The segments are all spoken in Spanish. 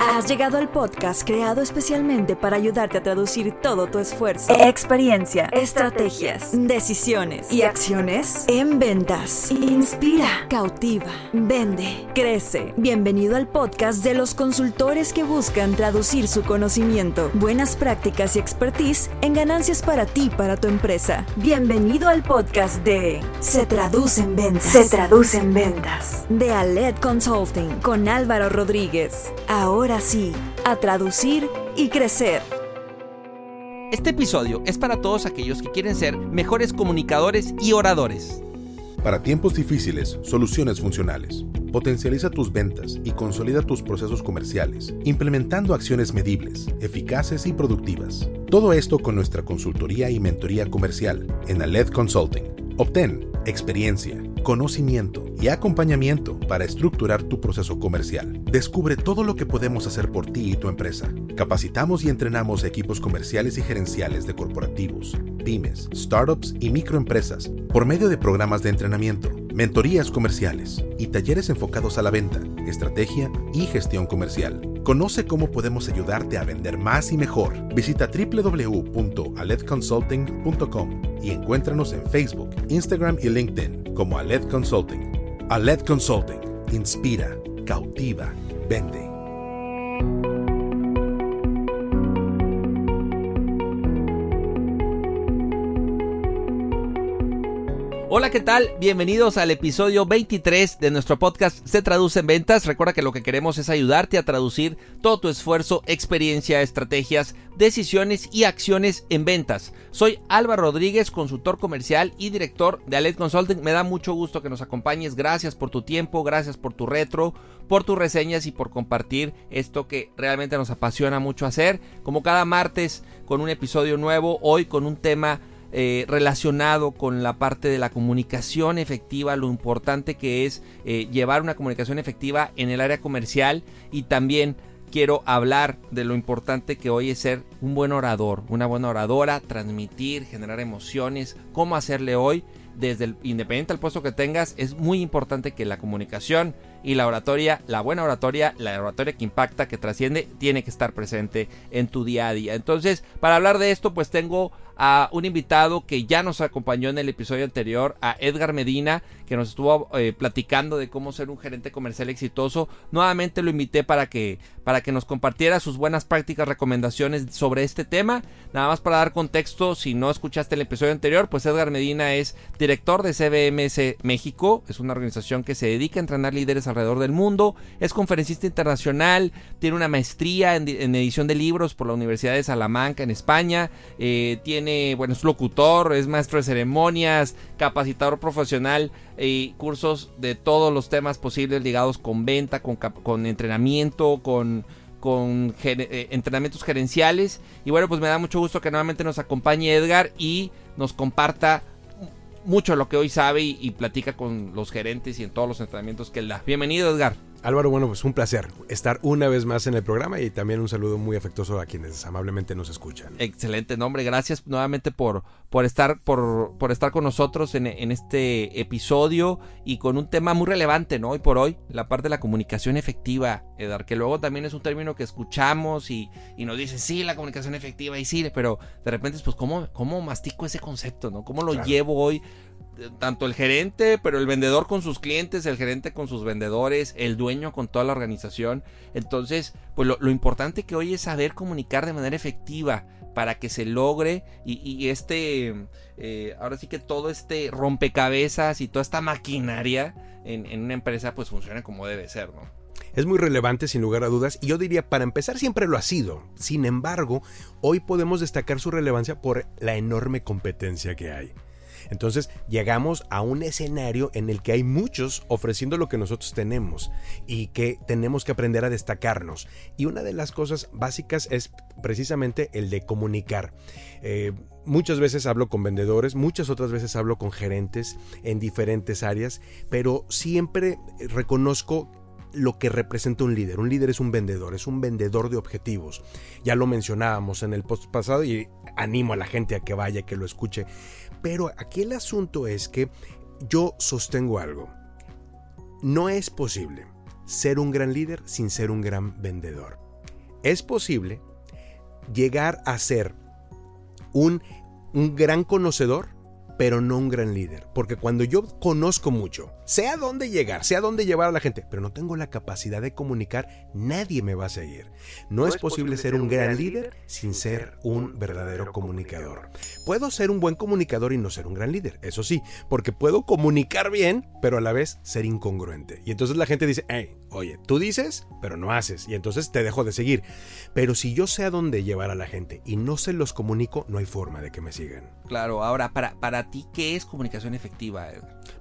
Has llegado al podcast creado especialmente para ayudarte a traducir todo tu esfuerzo, experiencia, estrategias, decisiones y acciones en ventas. Inspira, cautiva, vende, crece. Bienvenido al podcast de los consultores que buscan traducir su conocimiento, buenas prácticas y expertise en ganancias para ti, para tu empresa. Bienvenido al podcast de Se traduce en ventas. Se traduce en ventas. De Aled Consulting con Álvaro Rodríguez. Ahora sí, a traducir y crecer. Este episodio es para todos aquellos que quieren ser mejores comunicadores y oradores. Para tiempos difíciles, soluciones funcionales. Potencializa tus ventas y consolida tus procesos comerciales, implementando acciones medibles, eficaces y productivas. Todo esto con nuestra consultoría y mentoría comercial en Aled Consulting. Obtén experiencia, conocimiento y acompañamiento para estructurar tu proceso comercial. Descubre todo lo que podemos hacer por ti y tu empresa. Capacitamos y entrenamos equipos comerciales y gerenciales de corporativos, pymes, startups y microempresas por medio de programas de entrenamiento, mentorías comerciales y talleres enfocados a la venta, estrategia y gestión comercial. Conoce cómo podemos ayudarte a vender más y mejor. Visita www.aledconsulting.com y encuéntranos en Facebook, Instagram y LinkedIn como Aled Consulting. Aled Consulting. Inspira, cautiva, vende. Hola, ¿qué tal? Bienvenidos al episodio 23 de nuestro podcast Se Traduce en Ventas. Recuerda que lo que queremos es ayudarte a traducir todo tu esfuerzo, experiencia, estrategias, decisiones y acciones en ventas. Soy Álvaro Rodríguez, consultor comercial y director de Alet Consulting. Me da mucho gusto que nos acompañes. Gracias por tu tiempo, gracias por tu retro, por tus reseñas y por compartir esto que realmente nos apasiona mucho hacer. Como cada martes con un episodio nuevo, hoy con un tema eh, relacionado con la parte de la comunicación efectiva, lo importante que es eh, llevar una comunicación efectiva en el área comercial y también quiero hablar de lo importante que hoy es ser un buen orador, una buena oradora, transmitir, generar emociones, cómo hacerle hoy desde el independiente al puesto que tengas, es muy importante que la comunicación y la oratoria, la buena oratoria, la oratoria que impacta, que trasciende, tiene que estar presente en tu día a día. Entonces, para hablar de esto, pues tengo a un invitado que ya nos acompañó en el episodio anterior, a Edgar Medina, que nos estuvo eh, platicando de cómo ser un gerente comercial exitoso. Nuevamente lo invité para que, para que nos compartiera sus buenas prácticas, recomendaciones sobre este tema. Nada más para dar contexto, si no escuchaste el episodio anterior, pues Edgar Medina es director de CBMS México, es una organización que se dedica a entrenar líderes alrededor del mundo, es conferencista internacional, tiene una maestría en, edición de libros por la Universidad de Salamanca en España, eh, tiene, bueno, es locutor, es maestro de ceremonias, capacitador profesional y cursos de todos los temas posibles ligados con venta, con, con entrenamiento, con con eh, entrenamientos gerenciales. Y bueno, pues me da mucho gusto que nuevamente nos acompañe Edgar y nos comparta mucho lo que hoy sabe y, platica con los gerentes y en todos los entrenamientos que él da. Bienvenido, Edgar. Álvaro, bueno, pues un placer estar una vez más en el programa y también un saludo muy afectuoso a quienes amablemente nos escuchan. Excelente nombre, gracias nuevamente por, por, estar, por, por estar con nosotros en, este episodio y con un tema muy relevante, ¿no? Hoy por hoy, la parte de la comunicación efectiva, Edgar, que luego también es un término que escuchamos y, y nos dicen, sí, la comunicación efectiva y sí, pero de repente, pues, ¿cómo, cómo mastico ese concepto, ¿no? ¿Cómo lo llevo hoy? Tanto el gerente, pero el vendedor con sus clientes, el gerente con sus vendedores, el dueño con toda la organización. Entonces, pues lo, importante que hoy es saber comunicar de manera efectiva para que se logre y, este, eh, ahora sí que todo este rompecabezas y toda esta maquinaria en, en una empresa pues funcione como debe ser, ¿no? Es muy relevante sin lugar a dudas y yo diría para empezar siempre lo ha sido. Sin embargo, hoy podemos destacar su relevancia por la enorme competencia que hay. Entonces llegamos a un escenario en el que hay muchos ofreciendo lo que nosotros tenemos y que tenemos que aprender a destacarnos. Y una de las cosas básicas es precisamente el de comunicar. Eh, muchas veces hablo con vendedores, muchas otras veces hablo con gerentes en diferentes áreas, pero siempre reconozco lo que representa un líder. Un líder es un vendedor, es un vendedor de objetivos. Ya lo mencionábamos en el post pasado y animo a la gente a que vaya, que lo escuche. Pero aquí el asunto es que yo sostengo algo. No es posible ser un gran líder sin ser un gran vendedor. Es posible llegar a ser un, un gran conocedor, pero no un gran líder. Porque cuando yo conozco mucho, sé a dónde llegar, sé a dónde llevar a la gente, pero no tengo la capacidad de comunicar, nadie me va a seguir. No, es, posible ser un gran líder sin ser un verdadero comunicador. Puedo ser un buen comunicador y no ser un gran líder, eso sí, porque puedo comunicar bien, pero a la vez ser incongruente. Y entonces la gente dice, hey, oye, tú dices, pero no haces, y entonces te dejo de seguir. Pero si yo sé a dónde llevar a la gente y no se los comunico, no hay forma de que me sigan. Claro, ahora, para, para ti, ¿qué es comunicación efectiva?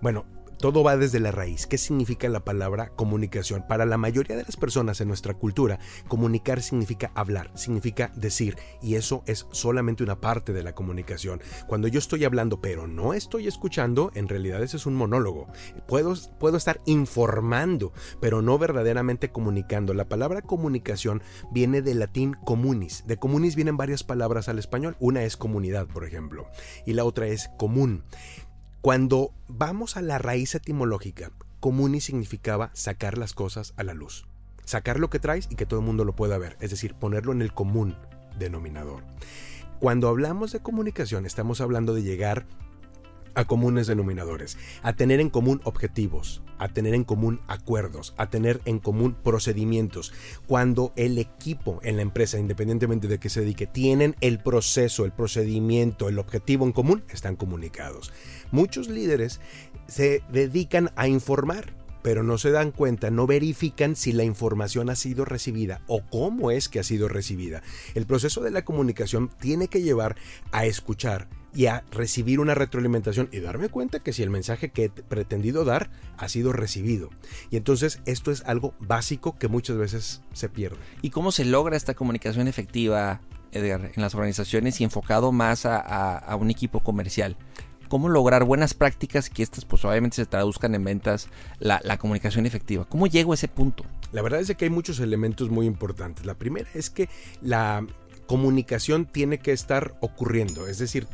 Bueno, todo va desde la raíz. ¿Qué significa la palabra comunicación? Para la mayoría de las personas en nuestra cultura, comunicar significa hablar, significa decir, y eso es solamente una parte de la comunicación. Cuando yo estoy hablando pero no estoy escuchando, en realidad ese es un monólogo. Puedo, puedo estar informando, pero no verdaderamente comunicando. La palabra comunicación viene del latín comunis. De comunis vienen varias palabras al español. Una es comunidad, por ejemplo, y la otra es común. Cuando vamos a la raíz etimológica, comuni significaba sacar las cosas a la luz. Sacar lo que traes y que todo el mundo lo pueda ver, es decir, ponerlo en el común denominador. Cuando hablamos de comunicación, estamos hablando de llegar a comunes denominadores, a tener en común objetivos, a tener en común acuerdos, a tener en común procedimientos. Cuando el equipo en la empresa, independientemente de que se dedique, tienen el proceso, el procedimiento, el objetivo en común, están comunicados. Muchos líderes se dedican a informar, pero no se dan cuenta, no verifican si la información ha sido recibida o cómo es que ha sido recibida. El proceso de la comunicación tiene que llevar a escuchar y a recibir una retroalimentación y darme cuenta que si el mensaje que he pretendido dar ha sido recibido. Y entonces esto es algo básico que muchas veces se pierde. ¿Y cómo se logra esta comunicación efectiva, Edgar, en las organizaciones y enfocado más a, un equipo comercial? Cómo lograr buenas prácticas que estas pues obviamente se traduzcan en ventas, la, la, comunicación efectiva. ¿Cómo llego a ese punto? La verdad es que hay muchos elementos muy importantes. La primera es que la comunicación tiene que estar ocurriendo, es decir,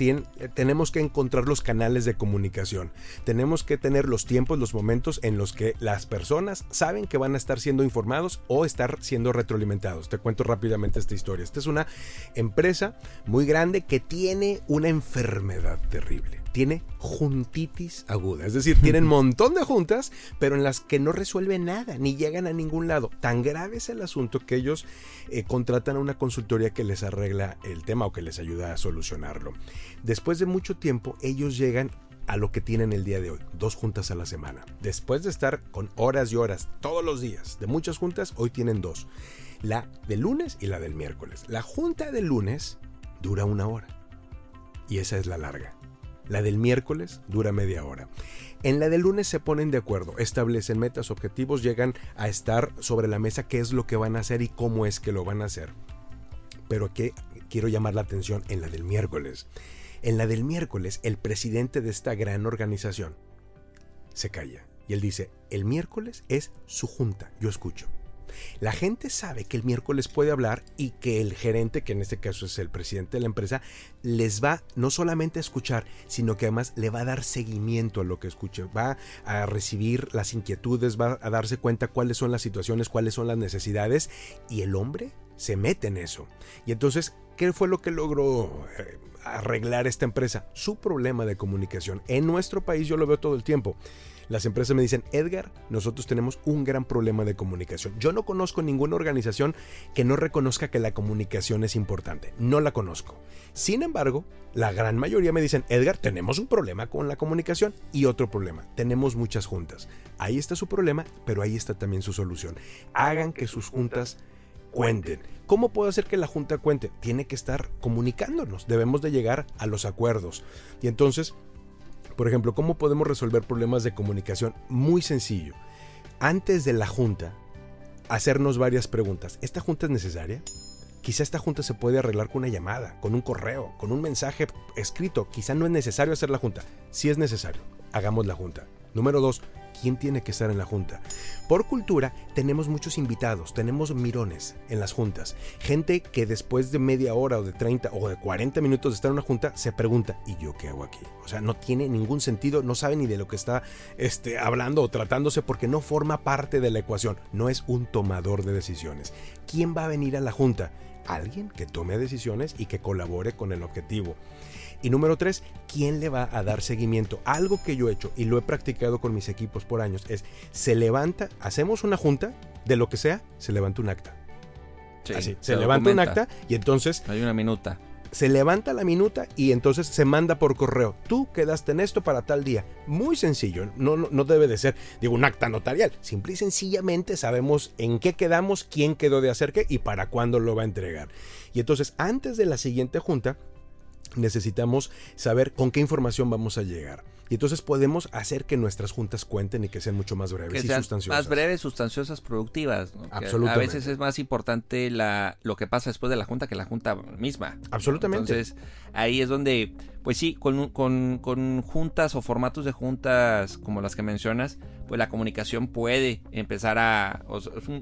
tenemos que encontrar los canales de comunicación, tenemos que tener los tiempos, los momentos en los que las personas saben que van a estar siendo informados o estar siendo retroalimentados. Te cuento rápidamente esta historia. Esta es una empresa muy grande que tiene una enfermedad terrible tiene juntitis aguda. Es decir, tienen un montón de juntas, pero en las que no resuelven nada, ni llegan a ningún lado. Tan grave es el asunto que ellos eh, contratan a una consultoría que les arregla el tema o que les ayuda a solucionarlo. Después de mucho tiempo, ellos llegan a lo que tienen el día de hoy, dos juntas a la semana. Después de estar con horas y horas todos los días de muchas juntas, hoy tienen dos. La del lunes y la del miércoles. La junta del lunes dura una hora. Y esa es la larga. La del miércoles dura media hora. En la del lunes se ponen de acuerdo, establecen metas, objetivos, llegan a estar sobre la mesa qué es lo que van a hacer y cómo es que lo van a hacer. Pero aquí quiero llamar la atención en la del miércoles. En la del miércoles, el presidente de esta gran organización se calla y él dice, el miércoles es su junta, yo escucho. La gente sabe que el miércoles puede hablar y que el gerente, que en este caso es el presidente de la empresa, les va no solamente a escuchar, sino que además le va a dar seguimiento a lo que escuche, va a recibir las inquietudes, va a darse cuenta cuáles son las situaciones, cuáles son las necesidades y el hombre se mete en eso. Y entonces, ¿qué fue lo que logró eh, arreglar esta empresa? Su problema de comunicación. En nuestro país yo lo veo todo el tiempo. Las empresas me dicen, Edgar, nosotros tenemos un gran problema de comunicación. Yo no conozco ninguna organización que no reconozca que la comunicación es importante. No la conozco. Sin embargo, la gran mayoría me dicen, Edgar, tenemos un problema con la comunicación y otro problema. Tenemos muchas juntas. Ahí está su problema, pero ahí está también su solución. Hagan que sus juntas cuenten. ¿Cómo puedo hacer que la Junta cuente? Tiene que estar comunicándonos, debemos de llegar a los acuerdos. Y entonces por ejemplo, ¿cómo podemos resolver problemas de comunicación? Muy sencillo. Antes de la junta, hacernos varias preguntas. ¿Esta junta es necesaria? Quizá esta junta se puede arreglar con una llamada, con un correo, con un mensaje escrito. Quizá no es necesario hacer la junta. Si es necesario, hagamos la junta. Número dos, quién tiene que estar en la junta. Por cultura tenemos muchos invitados, tenemos mirones en las juntas. Gente que después de media hora o de 30 o de 40 minutos de estar en una junta se pregunta, ¿y yo qué hago aquí? O sea, no tiene ningún sentido, no sabe ni de lo que está este, hablando o tratándose porque no forma parte de la ecuación, no es un tomador de decisiones. ¿Quién va a venir a la junta? Alguien que tome decisiones y que colabore con el objetivo. Y número tres, ¿quién le va a dar seguimiento? Algo que yo he hecho y lo he practicado con mis equipos por años es, se levanta, hacemos una junta, de lo que sea, se levanta un acta. Así, se, levanta un acta y entonces... Hay una minuta. Se levanta la minuta y entonces se manda por correo. Tú quedaste en esto para tal día. Muy sencillo, no, no, no debe de ser, digo, un acta notarial. Simple y sencillamente sabemos en qué quedamos, quién quedó de hacer qué y para cuándo lo va a entregar. Y entonces, antes de la siguiente junta, necesitamos saber con qué información vamos a llegar. Y entonces podemos hacer que nuestras juntas cuenten y que sean mucho más breves y sustanciosas. Más breves, sustanciosas, productivas. Absolutamente. A veces es más importante la, lo que pasa después de la junta que la junta misma. Absolutamente. Entonces ahí es donde, pues sí, con, con, juntas o formatos de juntas como las que mencionas, pues la comunicación puede empezar a...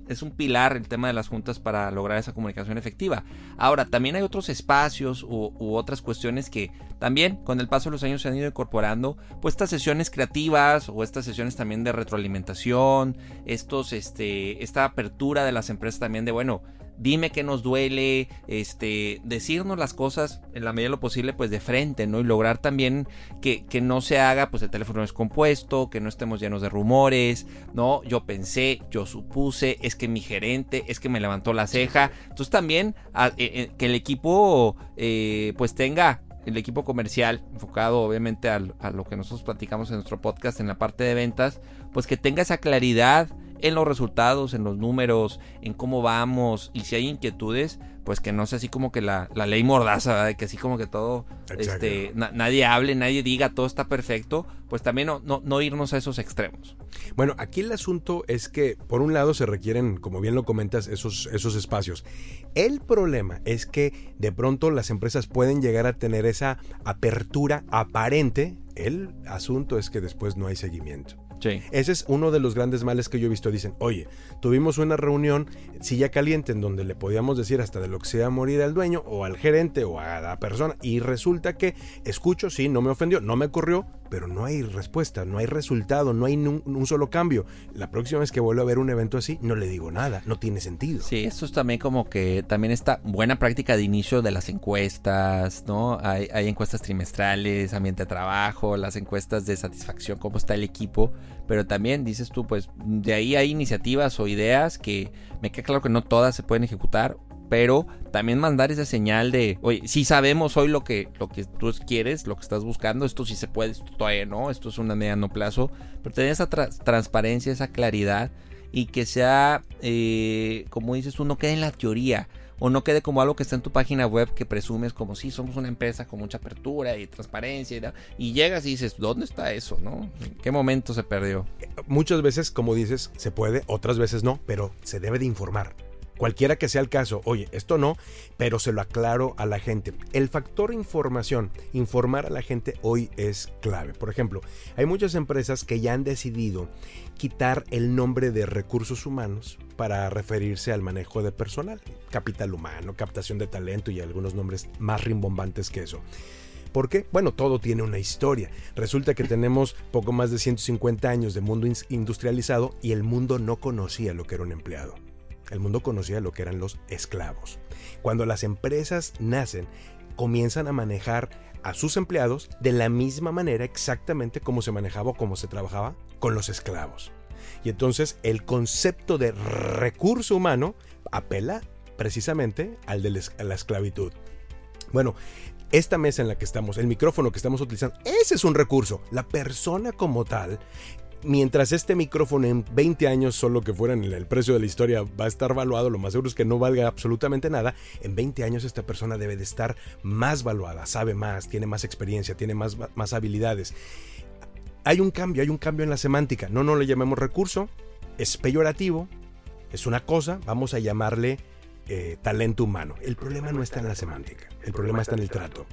es, un, pilar el tema de las juntas para lograr esa comunicación efectiva. Ahora, también hay otros espacios u, otras cuestiones que también con el paso de los años se han ido incorporando, pues estas sesiones creativas o estas sesiones también de retroalimentación, estos, este, esta apertura de las empresas también de, bueno, dime qué nos duele, este, decirnos las cosas en la medida de lo posible, pues de frente, ¿no? Y lograr también que, que no se haga, pues el teléfono descompuesto, que no estemos llenos de rumores, ¿no? Yo pensé, yo supuse, es que mi gerente, es que me levantó la ceja. Entonces también eh, eh, que el equipo, eh, pues tenga el equipo comercial, enfocado obviamente a, a, lo que nosotros platicamos en nuestro podcast en la parte de ventas, pues que tenga esa claridad en los resultados, en los números, en cómo vamos y si hay inquietudes, pues que no sea así como que la, ley mordaza, de que así como que todo, este, nadie hable, nadie diga todo está perfecto, pues también no, no, irnos a esos extremos. Bueno, aquí el asunto es que por un lado se requieren, como bien lo comentas, esos, esos espacios. El problema es que de pronto las empresas pueden llegar a tener esa apertura aparente. El asunto es que después no hay seguimiento. Ese es uno de los grandes males que yo he visto. Dicen, oye, tuvimos una reunión, silla caliente, en donde le podíamos decir hasta de lo que sea morir al dueño o al gerente o a la persona. Y resulta que escucho, sí, no me ofendió, no me ocurrió, pero no hay respuesta, no hay resultado, no hay un, solo cambio. La próxima vez que vuelva a ver un evento así, no le digo nada, no tiene sentido. Sí, esto es también como que también esta buena práctica de inicio de las encuestas, ¿no? Hay, hay encuestas trimestrales, ambiente de trabajo, las encuestas de satisfacción, cómo está el equipo, pero también dices tú, pues de ahí hay iniciativas o ideas que me queda claro que no todas se pueden ejecutar pero también mandar esa señal de, oye, si sabemos hoy lo que, lo que tú quieres, lo que estás buscando, esto sí se puede, esto todavía no, esto es una mediano plazo, pero tener esa transparencia, esa claridad y que sea, eh, como dices tú, no quede en la teoría o no quede como algo que está en tu página web que presumes como si somos una empresa con mucha apertura y transparencia y, llegas y dices, ¿dónde está eso? ¿No? ¿En qué momento se perdió? Muchas veces, como dices, se puede, otras veces no, pero se debe de informar. Cualquiera que sea el caso, oye, esto no, pero se lo aclaro a la gente. El factor información, informar a la gente hoy es clave. Por ejemplo, hay muchas empresas que ya han decidido quitar el nombre de recursos humanos para referirse al manejo de personal, capital humano, captación de talento y algunos nombres más rimbombantes que eso. ¿Por qué? Bueno, todo tiene una historia. Resulta que tenemos poco más de 150 años de mundo industrializado y el mundo no conocía lo que era un empleado. El mundo conocía lo que eran los esclavos. Cuando las empresas nacen, comienzan a manejar a sus empleados de la misma manera exactamente como se manejaba o como se trabajaba con los esclavos. Y entonces el concepto de recurso humano apela precisamente al de la esclavitud. Bueno, esta mesa en la que estamos, el micrófono que estamos utilizando, ese es un recurso. La persona como tal mientras este micrófono en 20 años, solo que fuera en el precio de la historia, va a estar valuado, lo más seguro es que no valga absolutamente nada, en 20 años esta persona debe de estar más valuada, sabe más, tiene más experiencia, tiene más, más habilidades. Hay un cambio, hay un cambio en la semántica. No, no le llamemos recurso, es peyorativo, es una cosa, vamos a llamarle eh, talento humano. El problema no está en la semántica, el problema está en el trato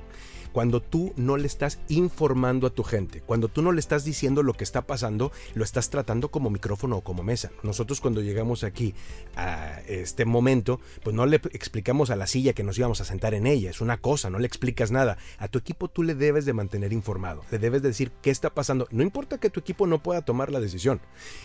cuando tú no le estás informando a tu gente, cuando tú no le estás diciendo lo que está pasando, lo estás tratando como micrófono o como mesa. Nosotros cuando llegamos aquí a este momento, pues no le explicamos a la silla que nos íbamos a sentar en ella, es una cosa, no le explicas nada. A tu equipo tú le debes de mantener informado, le debes decir qué está pasando. No importa que tu equipo no pueda tomar la decisión,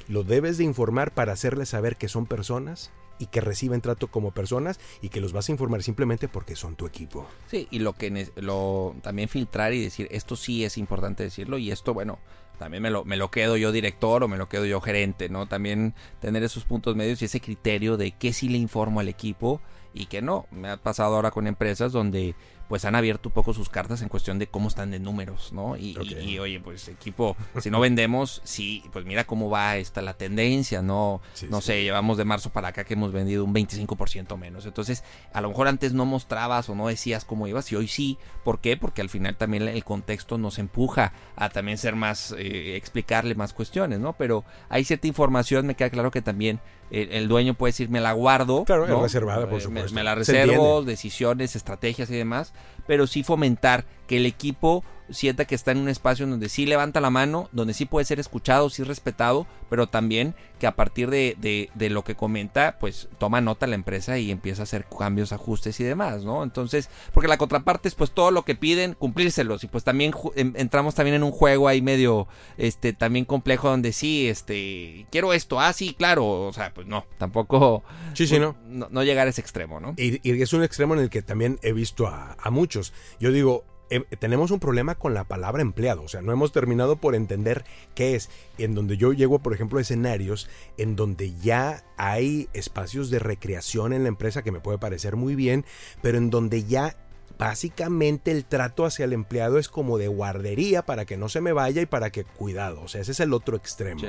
lo debes de informar para hacerle saber que son personas y que reciben trato como personas y que los vas a informar simplemente porque son tu equipo. Sí, y lo que lo también filtrar y decir esto sí es importante decirlo y esto bueno, también me lo, me lo quedo yo director o me lo quedo yo gerente, ¿no? También tener esos puntos medios y ese criterio de qué sí le informo al equipo y que no. Me ha pasado ahora con empresas donde pues han abierto un poco sus cartas en cuestión de cómo están de números, ¿no? Y, oye, pues equipo, si no vendemos, sí, pues mira cómo va esta la tendencia, ¿no? no sé, llevamos de marzo para acá que hemos vendido un 25% menos. Entonces, a lo mejor antes no mostrabas o no decías cómo ibas y hoy sí. ¿Por qué? Porque al final también el contexto nos empuja a también ser más, eh, explicarle más cuestiones, ¿no? Pero hay cierta información, me queda claro que también el, dueño puede decir, me la guardo. Claro, es reservada, por supuesto. Me, me la reservo, decisiones, estrategias y demás, pero sí fomentar que el equipo sienta que está en un espacio en donde sí levanta la mano, donde sí puede ser escuchado, sí respetado, pero también que a partir de, de, lo que comenta, pues toma nota la empresa y empieza a hacer cambios, ajustes y demás, ¿no? Entonces, porque la contraparte es pues todo lo que piden, cumplírselos. Y pues también entramos también en un juego ahí medio, este, también complejo donde sí, este, quiero esto, ah, sí, claro, o sea, pues no, tampoco... Sí, sí, no. No, llegar a ese extremo, ¿no? Y, es un extremo en el que también he visto a, a muchos. Yo digo, Em, tenemos un problema con la palabra empleado, o sea, no hemos terminado por entender qué es, en donde yo llego, por ejemplo, a escenarios en donde ya hay espacios de recreación en la empresa que me puede parecer muy bien, pero en donde ya básicamente el trato hacia el empleado es como de guardería para que no se me vaya y para que cuidado. O sea, ese es el otro extremo.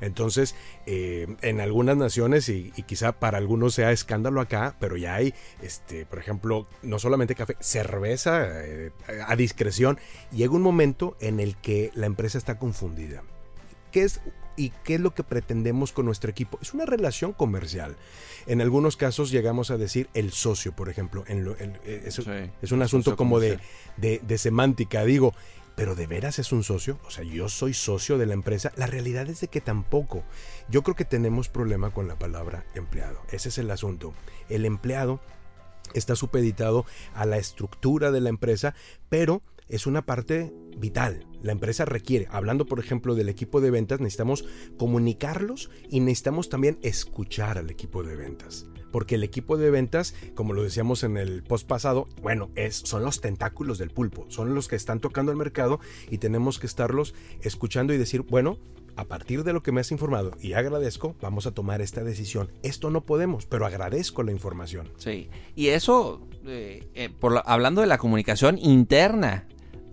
Entonces, eh, en algunas naciones, y, quizá para algunos sea escándalo acá, pero ya hay, este, por ejemplo, no solamente café, cerveza eh, a discreción. Llega un momento en el que la empresa está confundida. ¿Qué es y qué es lo que pretendemos con nuestro equipo. Es una relación comercial. En algunos casos llegamos a decir el socio, por ejemplo. En eh, es, un asunto como de, de, semántica. Digo, pero de veras es un socio, o sea, yo soy socio de la empresa. La realidad es de que tampoco. Yo creo que tenemos problema con la palabra empleado. Ese es el asunto. El empleado está supeditado a la estructura de la empresa, pero es una parte vital. La empresa requiere, hablando por ejemplo del equipo de ventas, necesitamos comunicarlos y necesitamos también escuchar al equipo de ventas. Porque el equipo de ventas, como lo decíamos en el post pasado, bueno, es, son los tentáculos del pulpo, son los que están tocando el mercado y tenemos que estarlos escuchando y decir, bueno, a partir de lo que me has informado y agradezco, vamos a tomar esta decisión. Esto no podemos, pero agradezco la información. Sí, y eso, eh, eh, por hablando de la comunicación interna,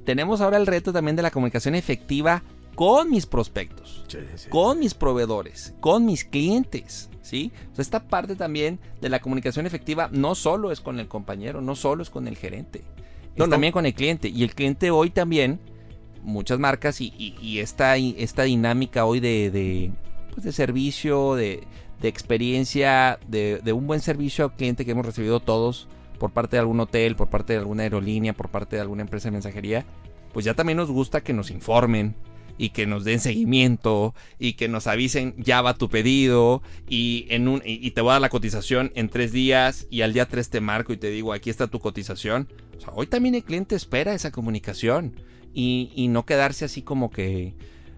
tenemos ahora el reto también de la comunicación efectiva con mis prospectos, con mis proveedores, con mis clientes. ¿sí? esta parte también de la comunicación efectiva no solo es con el compañero, no solo es con el gerente, es también con el cliente. Y el cliente hoy también, muchas marcas y, esta, esta, dinámica hoy de, de, pues de servicio, de, de experiencia, de, un buen servicio al cliente que hemos recibido todos por parte de algún hotel, por parte de alguna aerolínea, por parte de alguna empresa de mensajería, pues ya también nos gusta que nos informen y que nos den seguimiento y que nos avisen ya va tu pedido y en un y te voy a dar la cotización en tres días y al día tres te marco y te digo aquí está tu cotización. O sea, hoy también el cliente espera esa comunicación y, y no quedarse así como que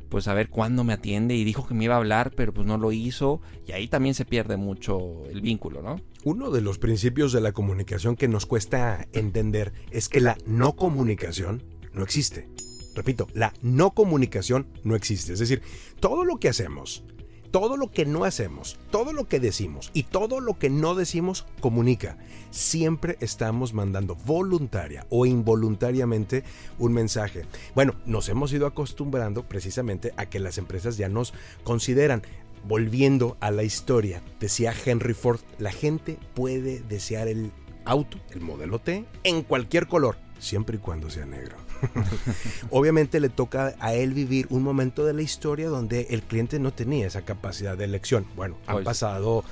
pues a ver cuándo me atiende y dijo que me iba a hablar, pero pues no lo hizo y ahí también se pierde mucho el vínculo, ¿no? Uno de los principios de la comunicación que nos cuesta entender es que la no comunicación no existe. Repito, la no comunicación no existe. Es decir, todo lo que hacemos, todo lo que no hacemos, todo lo que decimos y todo lo que no decimos comunica. Siempre estamos mandando voluntaria o involuntariamente un mensaje. Bueno, nos hemos ido acostumbrando precisamente a que las empresas ya nos consideran. Volviendo a la historia, decía Henry Ford, la gente puede desear el auto, el modelo T, en cualquier color, siempre y cuando sea negro. Obviamente le toca a él vivir un momento de la historia donde el cliente no tenía esa capacidad de elección. Bueno, han pasado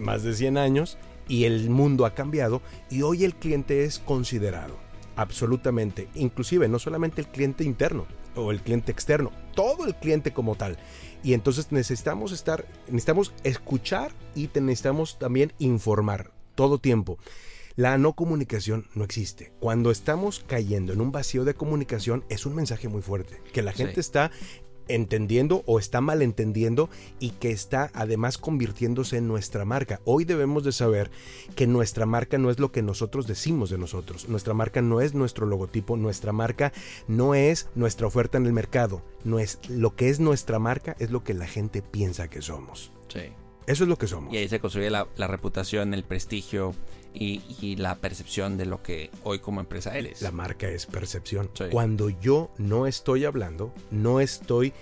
más de 100 años y el mundo ha cambiado y hoy el cliente es considerado. Absolutamente. Inclusive no solamente el cliente interno o el cliente externo, todo el cliente como tal. Y entonces necesitamos estar, necesitamos escuchar y necesitamos también informar todo tiempo. La no comunicación no existe. Cuando estamos cayendo en un vacío de comunicación es un mensaje muy fuerte, que la gente está entendiendo o está malentendiendo y que está además convirtiéndose en nuestra marca. Hoy debemos de saber que nuestra marca no es lo que nosotros decimos de nosotros. Nuestra marca no es nuestro logotipo, nuestra marca no es nuestra oferta en el mercado. No es, lo que es nuestra marca es lo que la gente piensa que somos. Sí. Eso es lo que somos. Y ahí se construye la, la reputación, el prestigio y, y, la percepción de lo que hoy como empresa eres. La marca es percepción. Sí. Cuando yo no estoy hablando, no estoy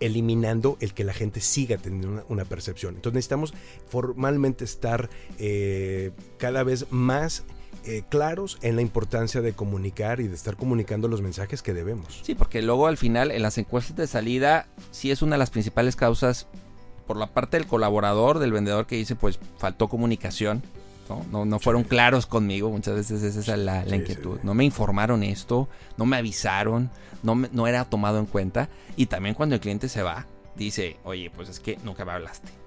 eliminando el que la gente siga teniendo una, una percepción. Entonces necesitamos formalmente estar eh, cada vez más eh, claros en la importancia de comunicar y de estar comunicando los mensajes que debemos. Sí, porque luego al final en las encuestas de salida sí es una de las principales causas por la parte del colaborador, del vendedor que dice pues faltó comunicación. ¿No? No, no fueron sí. claros conmigo, muchas veces esa es la, la sí, inquietud. Sí. No me informaron esto, no me avisaron, no, me, no era tomado en cuenta. Y también cuando el cliente se va, dice, oye, pues es que nunca me hablaste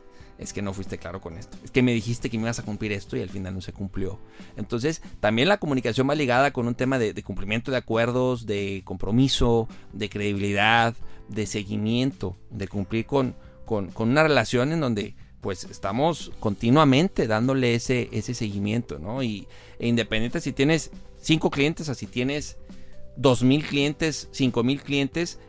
es que no fuiste claro con esto. Es que me dijiste que me ibas a cumplir esto y al final no se cumplió. Entonces, también la comunicación va ligada con un tema de, de cumplimiento de acuerdos, de compromiso, de credibilidad, de seguimiento, de cumplir con, con, con una relación en donde pues estamos continuamente dándole ese, ese seguimiento, ¿no? Y e independiente si tienes cinco clientes o si tienes dos mil clientes, cinco mil clientes,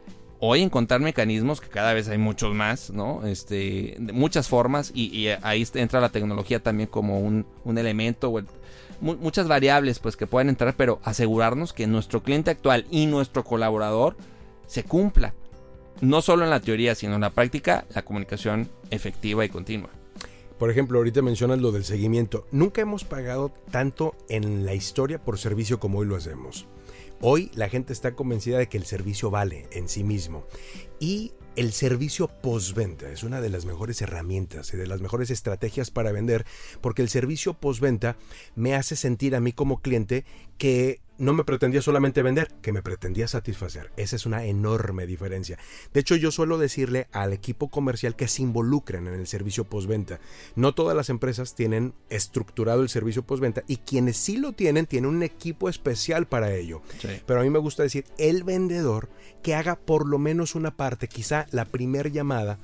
hoy encontrar mecanismos, que cada vez hay muchos más, ¿no? Este, muchas formas, y, ahí entra la tecnología también como un, un elemento, o muchas variables pues que pueden entrar, pero asegurarnos que nuestro cliente actual y nuestro colaborador se cumpla. No solo en la teoría, sino en la práctica, la comunicación efectiva y continua. Por ejemplo, ahorita mencionas lo del seguimiento. Nunca hemos pagado tanto en la historia por servicio como hoy lo hacemos. Hoy la gente está convencida de que el servicio vale en sí mismo. Y el servicio postventa es una de las mejores herramientas y de las mejores estrategias para vender, porque el servicio postventa me hace sentir a mí como cliente que no me pretendía solamente vender, que me pretendía satisfacer. Esa es una enorme diferencia. De hecho, yo suelo decirle al equipo comercial que se involucren en el servicio postventa. No todas las empresas tienen estructurado el servicio postventa y quienes sí lo tienen, tienen un equipo especial para ello. Sí. Pero a mí me gusta decir, el vendedor que haga por lo menos una parte, quizá la primera llamada,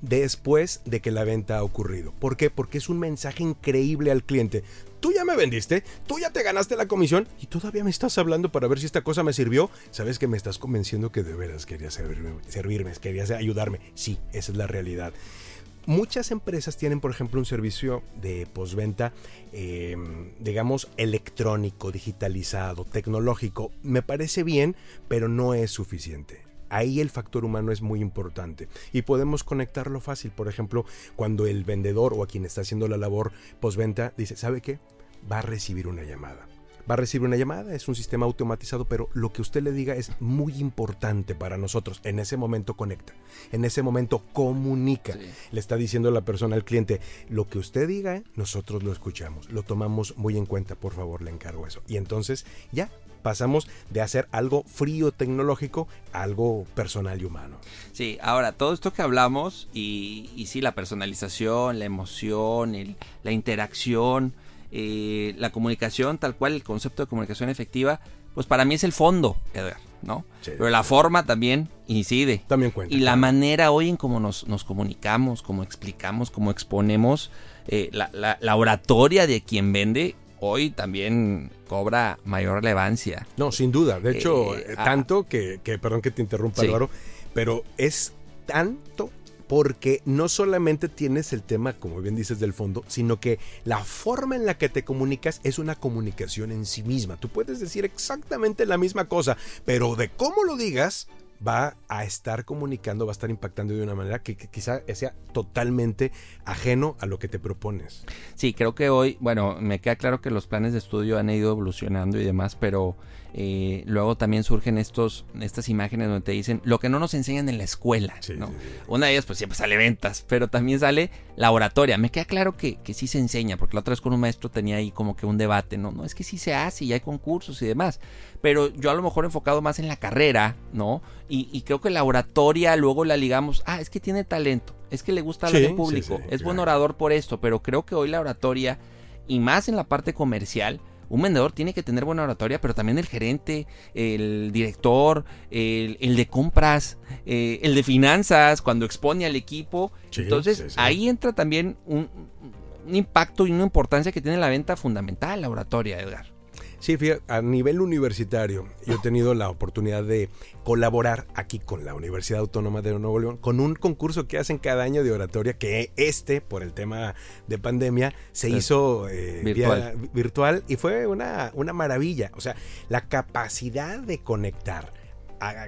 después de que la venta ha ocurrido. ¿Por qué? Porque es un mensaje increíble al cliente. Tú ya me vendiste, tú ya te ganaste la comisión y todavía me estás hablando para ver si esta cosa me sirvió. Sabes que me estás convenciendo que de veras querías servirme, servirme querías ayudarme. Sí, esa es la realidad. Muchas empresas tienen, por ejemplo, un servicio de postventa, eh, digamos, electrónico, digitalizado, tecnológico. Me parece bien, pero no es suficiente ahí el factor humano es muy importante y podemos conectarlo fácil. Por ejemplo, cuando el vendedor o a quien está haciendo la labor postventa dice, ¿sabe qué? Va a recibir una llamada. Va a recibir una llamada, es un sistema automatizado, pero lo que usted le diga es muy importante para nosotros. En ese momento conecta, en ese momento comunica. Sí. Le está diciendo la persona al cliente, lo que usted diga, nosotros lo escuchamos, lo tomamos muy en cuenta, por favor, le encargo eso. Y entonces ya pasamos de hacer algo frío tecnológico a algo personal y humano. Sí, ahora todo esto que hablamos y, y sí, la personalización, la emoción, el, la interacción, eh, la comunicación, tal cual el concepto de comunicación efectiva, pues para mí es el fondo, Edgar, ¿no? Sí. Pero la forma también incide. También cuenta. Y la manera hoy en cómo nos, nos comunicamos, cómo explicamos, cómo exponemos, eh, la, la, la oratoria de quien vende, hoy también cobra mayor relevancia. No, sin duda. De hecho, eh, tanto que, que, perdón que te interrumpa, sí. Álvaro, pero es tanto porque no solamente tienes el tema, como bien dices, del fondo, sino que la forma en la que te comunicas es una comunicación en sí misma. Tú puedes decir exactamente la misma cosa, pero de cómo lo digas, va a estar comunicando, va a estar impactando de una manera que, quizá sea totalmente ajeno a lo que te propones. Sí, creo que hoy, bueno, me queda claro que los planes de estudio han ido evolucionando y demás, pero eh, luego también surgen estos, estas imágenes donde te dicen lo que no nos enseñan en la escuela. ¿no? Una de ellas pues siempre sale ventas, pero también sale la oratoria. Me queda claro que, que, sí se enseña, porque la otra vez con un maestro tenía ahí como que un debate, ¿no? No, es que sí se hace y hay concursos y demás. Pero yo a lo mejor enfocado más en la carrera, ¿no? Y, creo que la oratoria luego la ligamos, ah, es que tiene talento, es que le gusta hablar en público, es buen orador por esto, pero creo que hoy la oratoria, y más en la parte comercial, un vendedor tiene que tener buena oratoria, pero también el gerente, el director, el, de compras, eh, el de finanzas, cuando expone al equipo. Entonces, ahí entra también un, un impacto y una importancia que tiene la venta fundamental, la oratoria, Edgar. Sí, fíjate, a nivel universitario, yo he tenido la oportunidad de colaborar aquí con la Universidad Autónoma de Nuevo León con un concurso que hacen cada año de oratoria, que este, por el tema de pandemia, se hizo eh, virtual. virtual y fue una, una maravilla. O sea, la capacidad de conectar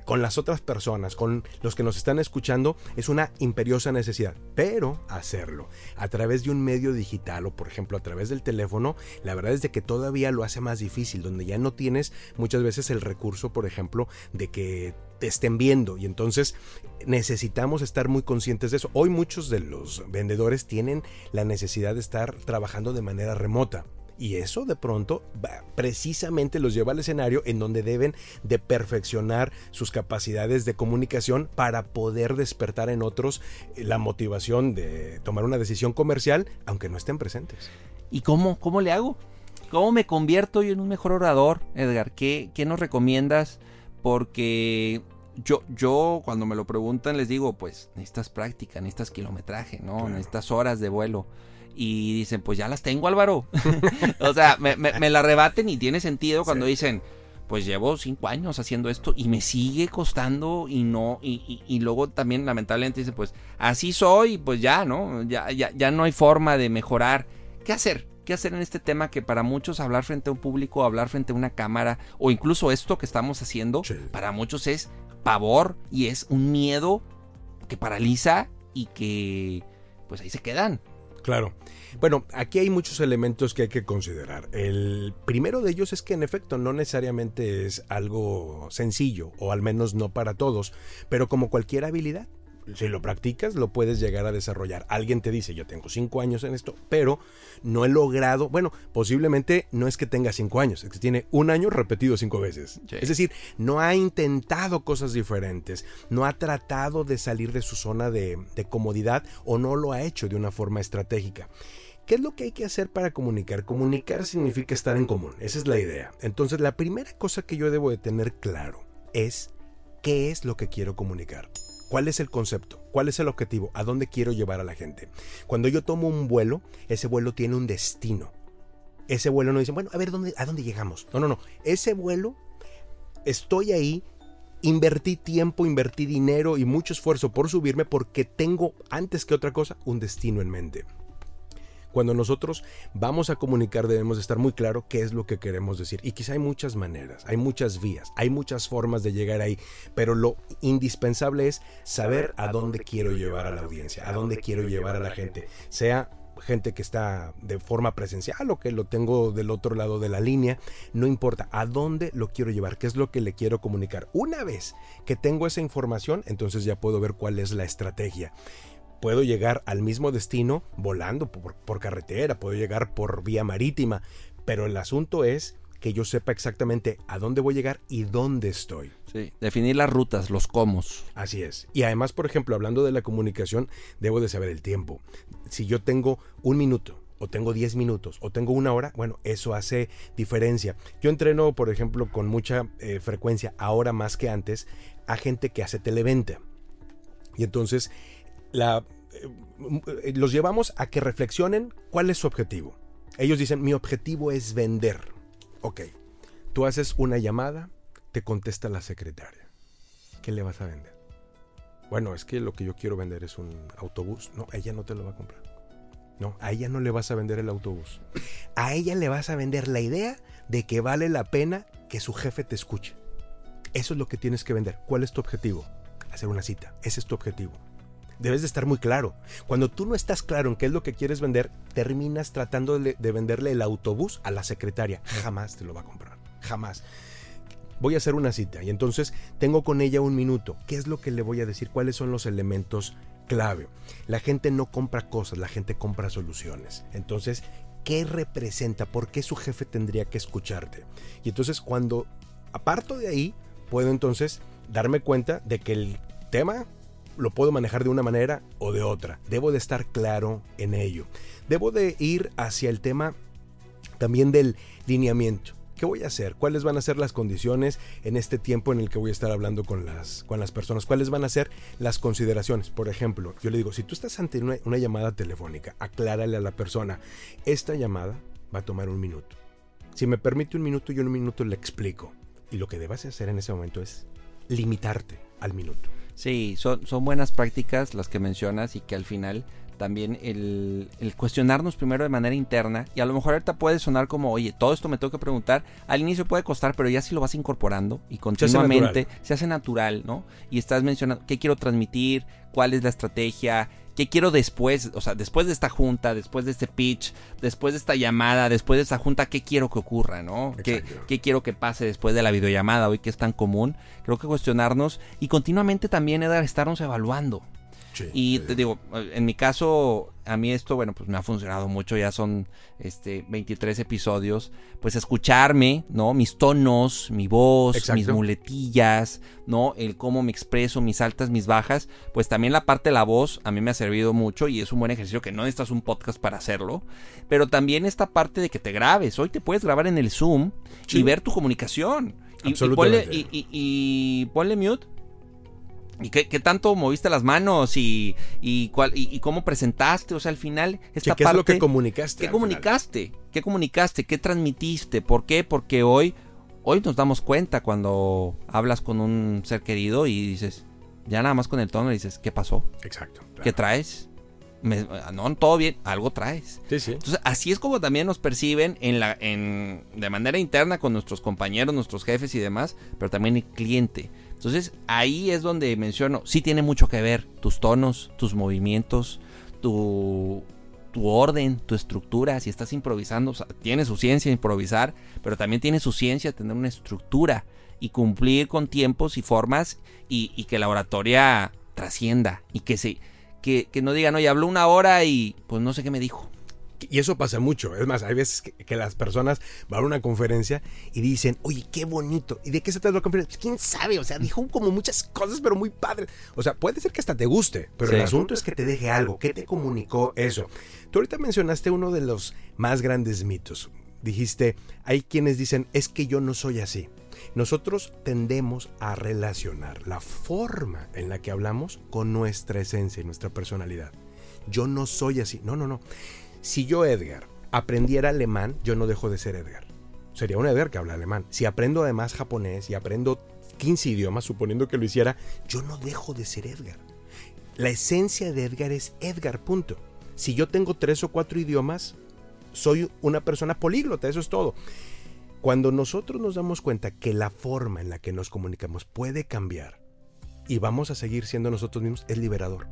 con las otras personas, con los que nos están escuchando, es una imperiosa necesidad. Pero hacerlo a través de un medio digital o por ejemplo a través del teléfono, la verdad es de que todavía lo hace más difícil, donde ya no tienes muchas veces el recurso, por ejemplo, de que te estén viendo y entonces necesitamos estar muy conscientes de eso. Hoy muchos de los vendedores tienen la necesidad de estar trabajando de manera remota. Y eso de pronto precisamente los lleva al escenario en donde deben de perfeccionar sus capacidades de comunicación para poder despertar en otros eh, la motivación de tomar una decisión comercial aunque no estén presentes. ¿Y cómo, cómo le hago? ¿Cómo me convierto yo en un mejor orador, Edgar? ¿Qué, qué nos recomiendas? Porque yo, yo cuando me lo preguntan les digo, pues necesitas práctica, necesitas kilometraje, ¿no? Necesitas horas de vuelo y dicen, pues ya las tengo Álvaro. o sea, me, me, la rebaten y tiene sentido cuando dicen, pues llevo cinco años haciendo esto y me sigue costando y no, y, y, luego también lamentablemente dicen, pues así soy, pues ya, ¿no? Ya, ya, ya no hay forma de mejorar. ¿Qué hacer? ¿Qué hacer en este tema que para muchos hablar frente a un público, hablar frente a una cámara o incluso esto que estamos haciendo, para muchos es pavor y es un miedo que paraliza y que pues ahí se quedan. Claro. Bueno, aquí hay muchos elementos que hay que considerar. El primero de ellos es que en efecto no necesariamente es algo sencillo, o al menos no para todos, pero como cualquier habilidad, si lo practicas, lo puedes llegar a desarrollar. Alguien te dice, yo tengo cinco años en esto, pero no he logrado, bueno, posiblemente no es que tenga cinco años, es que tiene un año repetido cinco veces. Es decir, no ha intentado cosas diferentes, no ha tratado de salir de su zona de, de comodidad o no lo ha hecho de una forma estratégica. ¿Qué es lo que hay que hacer para comunicar? Comunicar significa estar en común, esa es la idea. Entonces, la primera cosa que yo debo de tener claro es qué es lo que quiero comunicar. ¿Cuál es el concepto? ¿Cuál es el objetivo? ¿A dónde quiero llevar a la gente? Cuando yo tomo un vuelo, ese vuelo tiene un destino. Ese vuelo no dice, bueno, a ver, ¿dónde, ¿a dónde llegamos? No, no, no. Ese vuelo, estoy ahí, invertí tiempo, invertí dinero y mucho esfuerzo por subirme porque tengo, antes que otra cosa, un destino en mente. Cuando nosotros vamos a comunicar debemos estar muy claro qué es lo que queremos decir. Y quizá hay muchas maneras, hay muchas vías, hay muchas formas de llegar ahí, pero lo indispensable es saber a dónde quiero llevar a la audiencia, a dónde quiero llevar a la gente, sea gente que está de forma presencial o que lo tengo del otro lado de la línea, no importa, a dónde lo quiero llevar, qué es lo que le quiero comunicar. Una vez que tengo esa información, entonces ya puedo ver cuál es la estrategia puedo llegar al mismo destino volando por, carretera, puedo llegar por vía marítima, pero el asunto es que yo sepa exactamente a dónde voy a llegar y dónde estoy. Sí, definir las rutas, los comos. Así es. Y además, por ejemplo, hablando de la comunicación, debo de saber el tiempo. Si yo tengo un minuto, o tengo 10 minutos, o tengo una hora, bueno, eso hace diferencia. Yo entreno, por ejemplo, con mucha eh, frecuencia, ahora más que antes, a gente que hace televenta. Y entonces la, los llevamos a que reflexionen cuál es su objetivo. Ellos dicen, mi objetivo es vender. Ok, tú haces una llamada, te contesta la secretaria. ¿Qué le vas a vender? Bueno, es que lo que yo quiero vender es un autobús. No, ella no te lo va a comprar. No, a ella no le vas a vender el autobús. A ella le vas a vender la idea de que vale la pena que su jefe te escuche. Eso es lo que tienes que vender. ¿Cuál es tu objetivo? Hacer una cita. Ese es tu objetivo debes de estar muy claro. Cuando tú no estás claro en qué es lo que quieres vender, terminas tratando de, venderle el autobús a la secretaria. Jamás te lo va a comprar. Jamás. voy a hacer una cita y entonces tengo con ella un minuto. ¿Qué es lo que le voy a decir? ¿Cuáles son los elementos clave? La gente no compra cosas, la gente compra soluciones. Entonces, ¿qué representa? ¿Por qué su jefe tendría que escucharte? Y entonces cuando aparto de ahí, puedo entonces darme cuenta de que el tema lo puedo manejar de una manera o de otra. Debo de estar claro en ello. Debo de ir hacia el tema también del lineamiento. ¿Qué voy a hacer? ¿Cuáles van a ser las condiciones en este tiempo en el que voy a estar hablando con las, con las personas? ¿Cuáles van a ser las consideraciones? Por ejemplo, yo le digo, si tú estás ante una, una llamada telefónica, aclárale a la persona, esta llamada va a tomar un minuto. Si me permite un minuto, yo en un minuto le explico. Y lo que debas hacer en ese momento es limitarte al minuto. Sí, son, son buenas prácticas las que mencionas y que al final también el, cuestionarnos primero de manera interna y a lo mejor ahorita puede sonar como, oye, todo esto me tengo que preguntar, al inicio puede costar, pero ya si lo vas incorporando y continuamente se hace natural, ¿no? Y estás mencionando qué quiero transmitir, cuál es la estrategia, qué quiero después, o sea, después de esta junta, después de este pitch, después de esta llamada, después de esta junta, qué quiero que ocurra, ¿no? ¿Qué, ¿Qué, quiero que pase después de la videollamada hoy que es tan común? Creo que cuestionarnos y continuamente también, estarnos evaluando y te digo, en mi caso, a mí esto, bueno, pues me ha funcionado mucho, ya son este 23 episodios, pues escucharme, ¿no? Mis tonos, mi voz, mis muletillas, ¿no? El cómo me expreso, mis altas, mis bajas, pues también la parte de la voz a mí me ha servido mucho y es un buen ejercicio que no necesitas un podcast para hacerlo, pero también esta parte de que te grabes, hoy te puedes grabar en el Zoom y ver tu comunicación. Y, y, y ponle mute ¿Y qué, tanto moviste las manos y, y, cuál, y, cómo presentaste? O sea, al final, esta ¿qué es lo que comunicaste? ¿Qué comunicaste? ¿Qué comunicaste? ¿Qué transmitiste? ¿Por qué? Porque hoy, hoy nos damos cuenta cuando hablas con un ser querido y dices, ya nada más con el tono dices, ¿qué pasó? Exacto. ¿Qué traes? no, todo bien, algo traes. Sí, sí. Entonces, así es como también nos perciben en la, en, de manera interna con nuestros compañeros, nuestros jefes y demás, pero también el cliente. Entonces ahí es donde menciono, sí tiene mucho que ver tus tonos, tus movimientos, tu, tu orden, tu estructura, si estás improvisando, tiene su ciencia improvisar, pero también tiene su ciencia tener una estructura y cumplir con tiempos y formas y, que la oratoria trascienda y que, se, que, que no digan, oye, habló una hora y pues no sé qué me dijo. Y eso pasa mucho. Es más, hay veces que, las personas van a una conferencia y dicen, oye, qué bonito. ¿Y de qué se trata la conferencia? Pues, quién sabe. O sea, dijo como muchas cosas, pero muy padre. O sea, puede ser que hasta te guste, pero el asunto es que te deje algo. ¿Qué te comunicó eso? Tú ahorita mencionaste uno de los más grandes mitos. Dijiste, hay quienes dicen, es que yo no soy así. Nosotros tendemos a relacionar la forma en la que hablamos con nuestra esencia y nuestra personalidad. Yo no soy así. No, no, no. Si yo, Edgar, aprendiera alemán, yo no dejo de ser Edgar. Sería un Edgar que habla alemán. Si aprendo además japonés y aprendo 15 idiomas, suponiendo que lo hiciera, yo no dejo de ser Edgar. La esencia de Edgar es Edgar, punto. Si yo tengo tres o cuatro idiomas, soy una persona políglota, eso es todo. Cuando nosotros nos damos cuenta que la forma en la que nos comunicamos puede cambiar y vamos a seguir siendo nosotros mismos, es liberador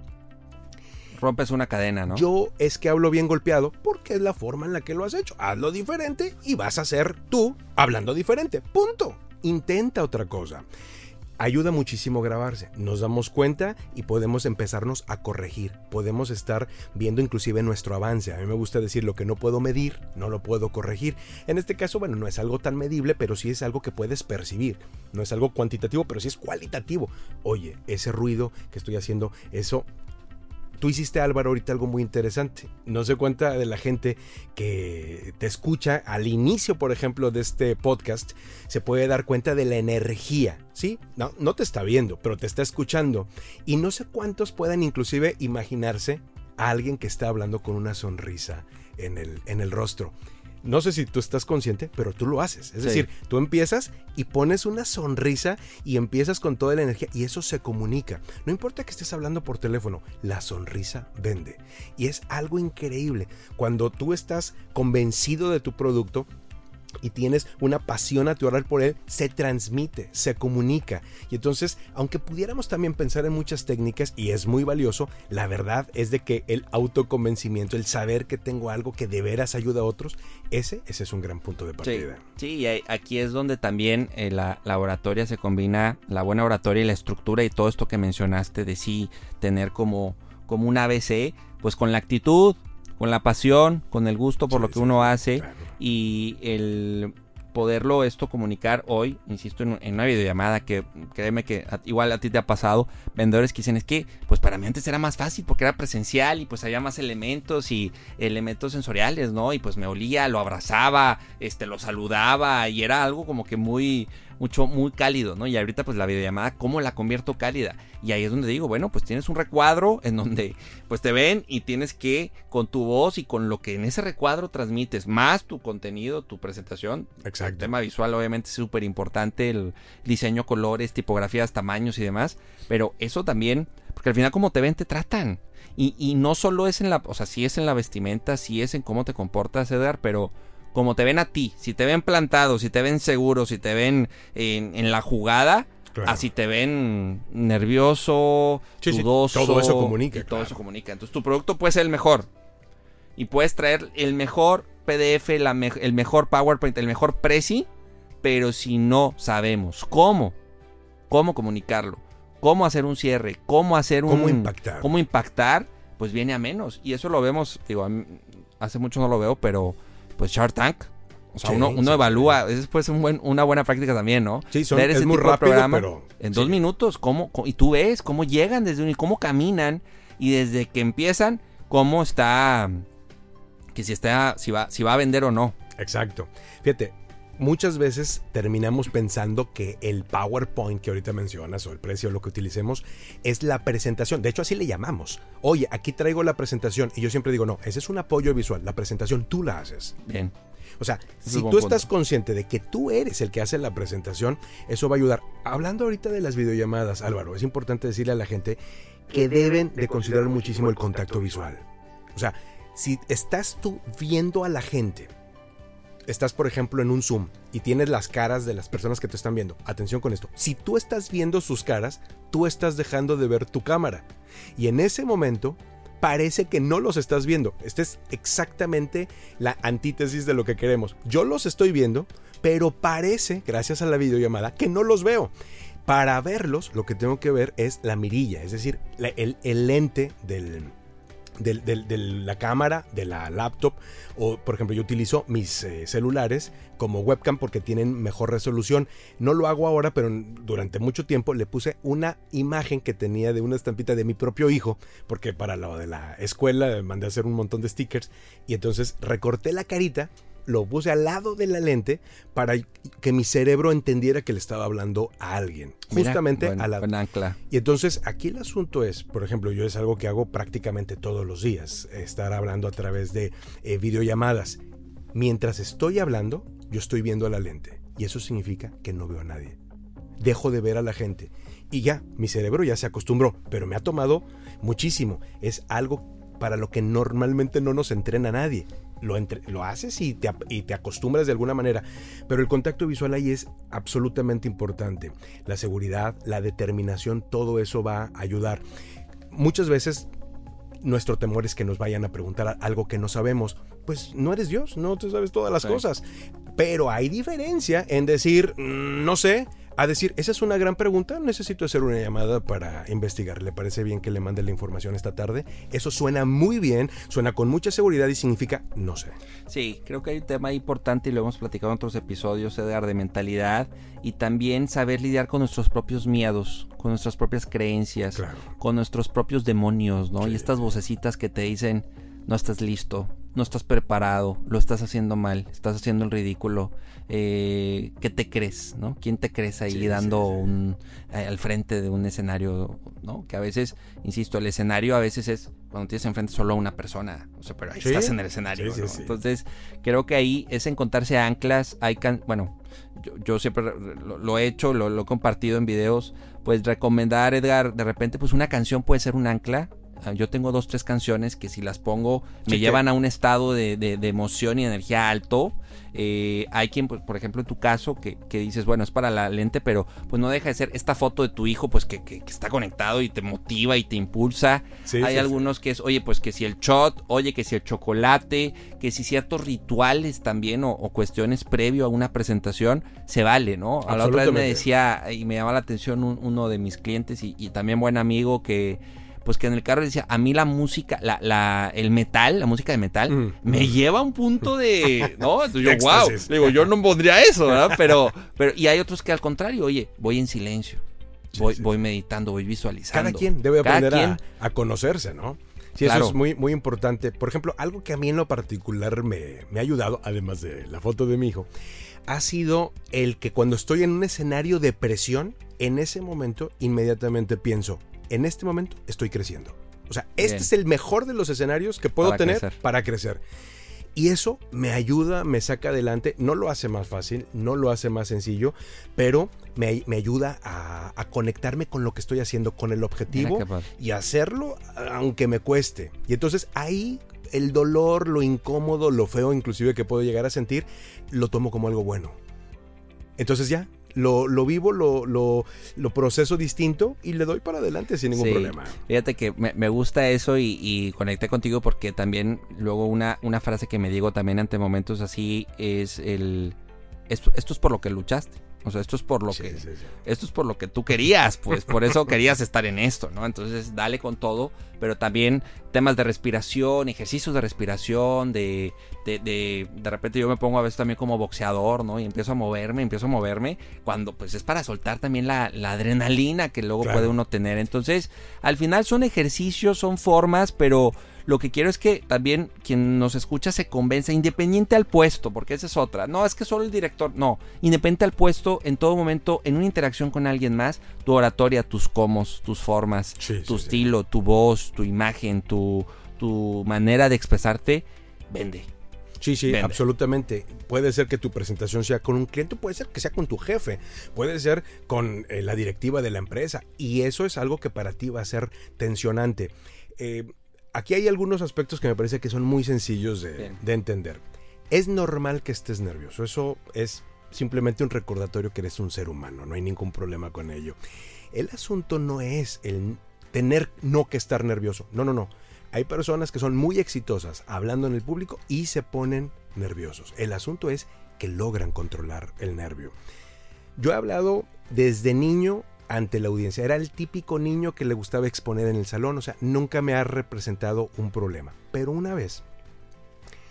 rompes una cadena, ¿no? Yo es que hablo bien golpeado porque es la forma en la que lo has hecho. Hazlo diferente y vas a ser tú hablando diferente. Punto. Intenta otra cosa. Ayuda muchísimo grabarse. Nos damos cuenta y podemos empezarnos a corregir. Podemos estar viendo inclusive nuestro avance. A mí me gusta decir lo que no puedo medir, no lo puedo corregir. En este caso, bueno, no es algo tan medible, pero sí es algo que puedes percibir. No es algo cuantitativo, pero sí es cualitativo. Oye, ese ruido que estoy haciendo, eso Tú hiciste, Álvaro, ahorita algo muy interesante. No sé cuánta de la gente que te escucha al inicio, por ejemplo, de este podcast, se puede dar cuenta de la energía, ¿sí? No, no te está viendo, pero te está escuchando. Y no sé cuántos puedan inclusive imaginarse a alguien que está hablando con una sonrisa en el, en el rostro. No sé si tú estás consciente, pero tú lo haces. Es decir, tú empiezas y pones una sonrisa y empiezas con toda la energía y eso se comunica. No importa que estés hablando por teléfono, la sonrisa vende. Y es algo increíble. Cuando tú estás convencido de tu producto, y tienes una pasión natural por él, se transmite, se comunica. Y entonces, aunque pudiéramos también pensar en muchas técnicas, y es muy valioso, la verdad es de que el autoconvencimiento, el saber que tengo algo que de veras ayuda a otros, ese, ese es un gran punto de partida. Sí, y aquí es donde también eh, la, la, oratoria se combina, la buena oratoria y la estructura y todo esto que mencionaste de sí tener como, como un ABC, pues con la actitud, con la pasión, con el gusto por lo que uno hace y el poderlo esto comunicar hoy, insisto, en, una videollamada que créeme que igual a ti te ha pasado, vendedores que dicen es que pues para mí antes era más fácil porque era presencial y pues había más elementos y elementos sensoriales, ¿no? Y pues me olía, lo abrazaba, este lo saludaba y era algo como que muy mucho, muy cálido, ¿no? Y ahorita pues la videollamada, ¿cómo la convierto cálida? Y ahí es donde digo, bueno, pues tienes un recuadro en donde pues te ven y tienes que con tu voz y con lo que en ese recuadro transmites, más tu contenido, tu presentación. Exacto. El tema visual obviamente es súper importante, el diseño, colores, tipografías, tamaños y demás, pero eso también, porque al final como te ven, te tratan. Y, y no solo es en la, o sea, sí es en la vestimenta, sí es en cómo te comportas, Edgar, pero como te ven a ti, si te ven plantado, si te ven seguro, si te ven en, la jugada, así te ven nervioso, dudoso. todo eso comunica. todo eso comunica. Entonces tu producto puede ser el mejor. Y puedes traer el mejor PDF, el mejor PowerPoint, el mejor Prezi, pero si no sabemos cómo, cómo comunicarlo, cómo hacer un cierre, cómo hacer un... Cómo impactar. Cómo impactar, pues viene a menos. Y eso lo vemos, digo, hace mucho no lo veo, pero pues Shark Tank. O sea, uno, evalúa, es pues un buen, una buena práctica también, ¿no? Sí, son, es muy rápido, pero... En dos minutos, cómo, y tú ves cómo llegan desde un, y cómo caminan, y desde que empiezan, cómo está, que si está, si va, si va a vender o no. Exacto. Fíjate, muchas veces terminamos pensando que el PowerPoint que ahorita mencionas o el precio, lo que utilicemos, es la presentación. De hecho, así le llamamos. Oye, aquí traigo la presentación. Y yo siempre digo, no, ese es un apoyo visual. La presentación tú la haces. Bien. O sea, si tú estás consciente de que tú eres el que hace la presentación, eso va a ayudar. Hablando ahorita de las videollamadas, Álvaro, es importante decirle a la gente que deben de considerar muchísimo el contacto visual. O sea, si estás tú viendo a la gente, estás por ejemplo en un Zoom y tienes las caras de las personas que te están viendo, atención con esto, si tú estás viendo sus caras, tú estás dejando de ver tu cámara. Y en ese momento parece que no los estás viendo. Esta es exactamente la antítesis de lo que queremos. Yo los estoy viendo, pero parece, gracias a la videollamada, que no los veo. Para verlos, lo que tengo que ver es la mirilla, es decir, el, el lente del, de, la cámara, de la laptop, o por ejemplo yo utilizo mis eh, celulares como webcam porque tienen mejor resolución. No lo hago ahora, pero durante mucho tiempo le puse una imagen que tenía de una estampita de mi propio hijo, porque para lo de la escuela mandé a hacer un montón de stickers, y entonces recorté la carita lo puse al lado de la lente para que mi cerebro entendiera que le estaba hablando a alguien. justamente a la... ancla. Y entonces aquí el asunto es, por ejemplo, yo es algo que hago prácticamente todos los días, estar hablando a través de eh, videollamadas. Mientras estoy hablando, yo estoy viendo a la lente. Y eso significa que no veo a nadie. Dejo de ver a la gente. Y ya, mi cerebro ya se acostumbró, pero me ha tomado muchísimo. Es algo para lo que normalmente no nos entrena nadie lo, lo haces y te, y te acostumbras de alguna manera. Pero el contacto visual ahí es absolutamente importante. La seguridad, la determinación, todo eso va a ayudar. Muchas veces nuestro temor es que nos vayan a preguntar algo que no sabemos. Pues no eres Dios, no te sabes todas las cosas. Pero hay diferencia en decir, mm, no sé, a decir, esa es una gran pregunta, necesito hacer una llamada para investigar. ¿Le parece bien que le mande la información esta tarde? Eso suena muy bien, suena con mucha seguridad y significa no sé. Sí, creo que hay un tema importante y lo hemos platicado en otros episodios, Edgar, de mentalidad y también saber lidiar con nuestros propios miedos, con nuestras propias creencias, con nuestros propios demonios, ¿no? Y estas vocecitas que te dicen, no estás listo, no estás preparado, lo estás haciendo mal, estás haciendo el ridículo. Eh, ¿Qué te crees? ¿no? ¿Quién te crees ahí dando Un, eh, al frente de un escenario? ¿no? Que a veces, insisto, el escenario a veces es cuando tienes enfrente solo a una persona, o sea, pero ahí estás en el escenario. Entonces, creo que ahí es encontrarse anclas. Hay bueno, yo, siempre lo, he hecho, lo, lo he compartido en videos. Pues recomendar, Edgar, de repente, pues una canción puede ser un ancla yo tengo dos, tres canciones que si las pongo me llevan a un estado de, emoción y energía alto Eh, hay quien, por ejemplo, en tu caso, que, que, dices, bueno, es para la lente, pero pues no deja de ser esta foto de tu hijo, pues que, que, está conectado y te motiva y te impulsa. hay algunos que es, oye, pues que si el shot, oye, que si el chocolate, que si ciertos rituales también o, cuestiones previo a una presentación, se vale, ¿no? A la otra vez me decía, y me llama la atención uno de mis clientes y, y también buen amigo que pues que en el carro decía, a mí la música, la, la, el metal, la música de metal, mm. me lleva a un punto de, ¿no? Entonces yo, wow, digo, yo no pondría eso, ¿verdad? Pero, pero, y hay otros que al contrario, oye, voy en silencio, voy, voy meditando, voy visualizando. Cada quien debe aprender A, conocerse, ¿no? Sí, eso es muy, muy importante. Por ejemplo, algo que a mí en lo particular me, me ha ayudado, además de la foto de mi hijo, ha sido el que cuando estoy en un escenario de presión, en ese momento inmediatamente pienso, en este momento estoy creciendo. O sea, este es el mejor de los escenarios que puedo tener para crecer. Y eso me ayuda, me saca adelante, no lo hace más fácil, no lo hace más sencillo, pero me, ayuda a, conectarme con lo que estoy haciendo, con el objetivo y hacerlo aunque me cueste. Y entonces ahí el dolor, lo incómodo, lo feo inclusive que puedo llegar a sentir, lo tomo como algo bueno. Entonces ya, lo, vivo, lo, lo, proceso distinto y le doy para adelante sin ningún problema. Fíjate que me, gusta eso y, conecté contigo porque también luego una, una frase que me digo también ante momentos así es el... Esto, esto es por lo que luchaste. O sea, esto es por lo que esto es por lo que tú querías, pues por eso querías estar en esto, ¿no? Entonces, dale con todo, pero también temas de respiración, ejercicios de respiración, de de, de de repente yo me pongo a veces también como boxeador, ¿no? Y empiezo a moverme, empiezo a moverme cuando pues es para soltar también la, adrenalina que luego puede uno tener. Entonces, al final son ejercicios, son formas, pero lo que quiero es que también quien nos escucha se convenza, independiente al puesto, porque esa es otra. No, es que solo el director, no. Independiente al puesto, en todo momento, en una interacción con alguien más, tu oratoria, tus comos, tus formas, tu estilo, tu voz, tu imagen, tu, tu manera de expresarte, vende. Sí, sí, absolutamente. Puede ser que tu presentación sea con un cliente, puede ser que sea con tu jefe, puede ser con eh, la directiva de la empresa. Y eso es algo que para ti va a ser tensionante. Eh, aquí hay algunos aspectos que me parece que son muy sencillos de, entender. Es normal que estés nervioso. Eso es simplemente un recordatorio que eres un ser humano. No hay ningún problema con ello. El asunto no es el tener no que estar nervioso. No, no, no. Hay personas que son muy exitosas hablando en el público y se ponen nerviosos. El asunto es que logran controlar el nervio. Yo he hablado desde niño ante la audiencia. Era el típico niño que le gustaba exponer en el salón, o sea, nunca me ha representado un problema. Pero una vez,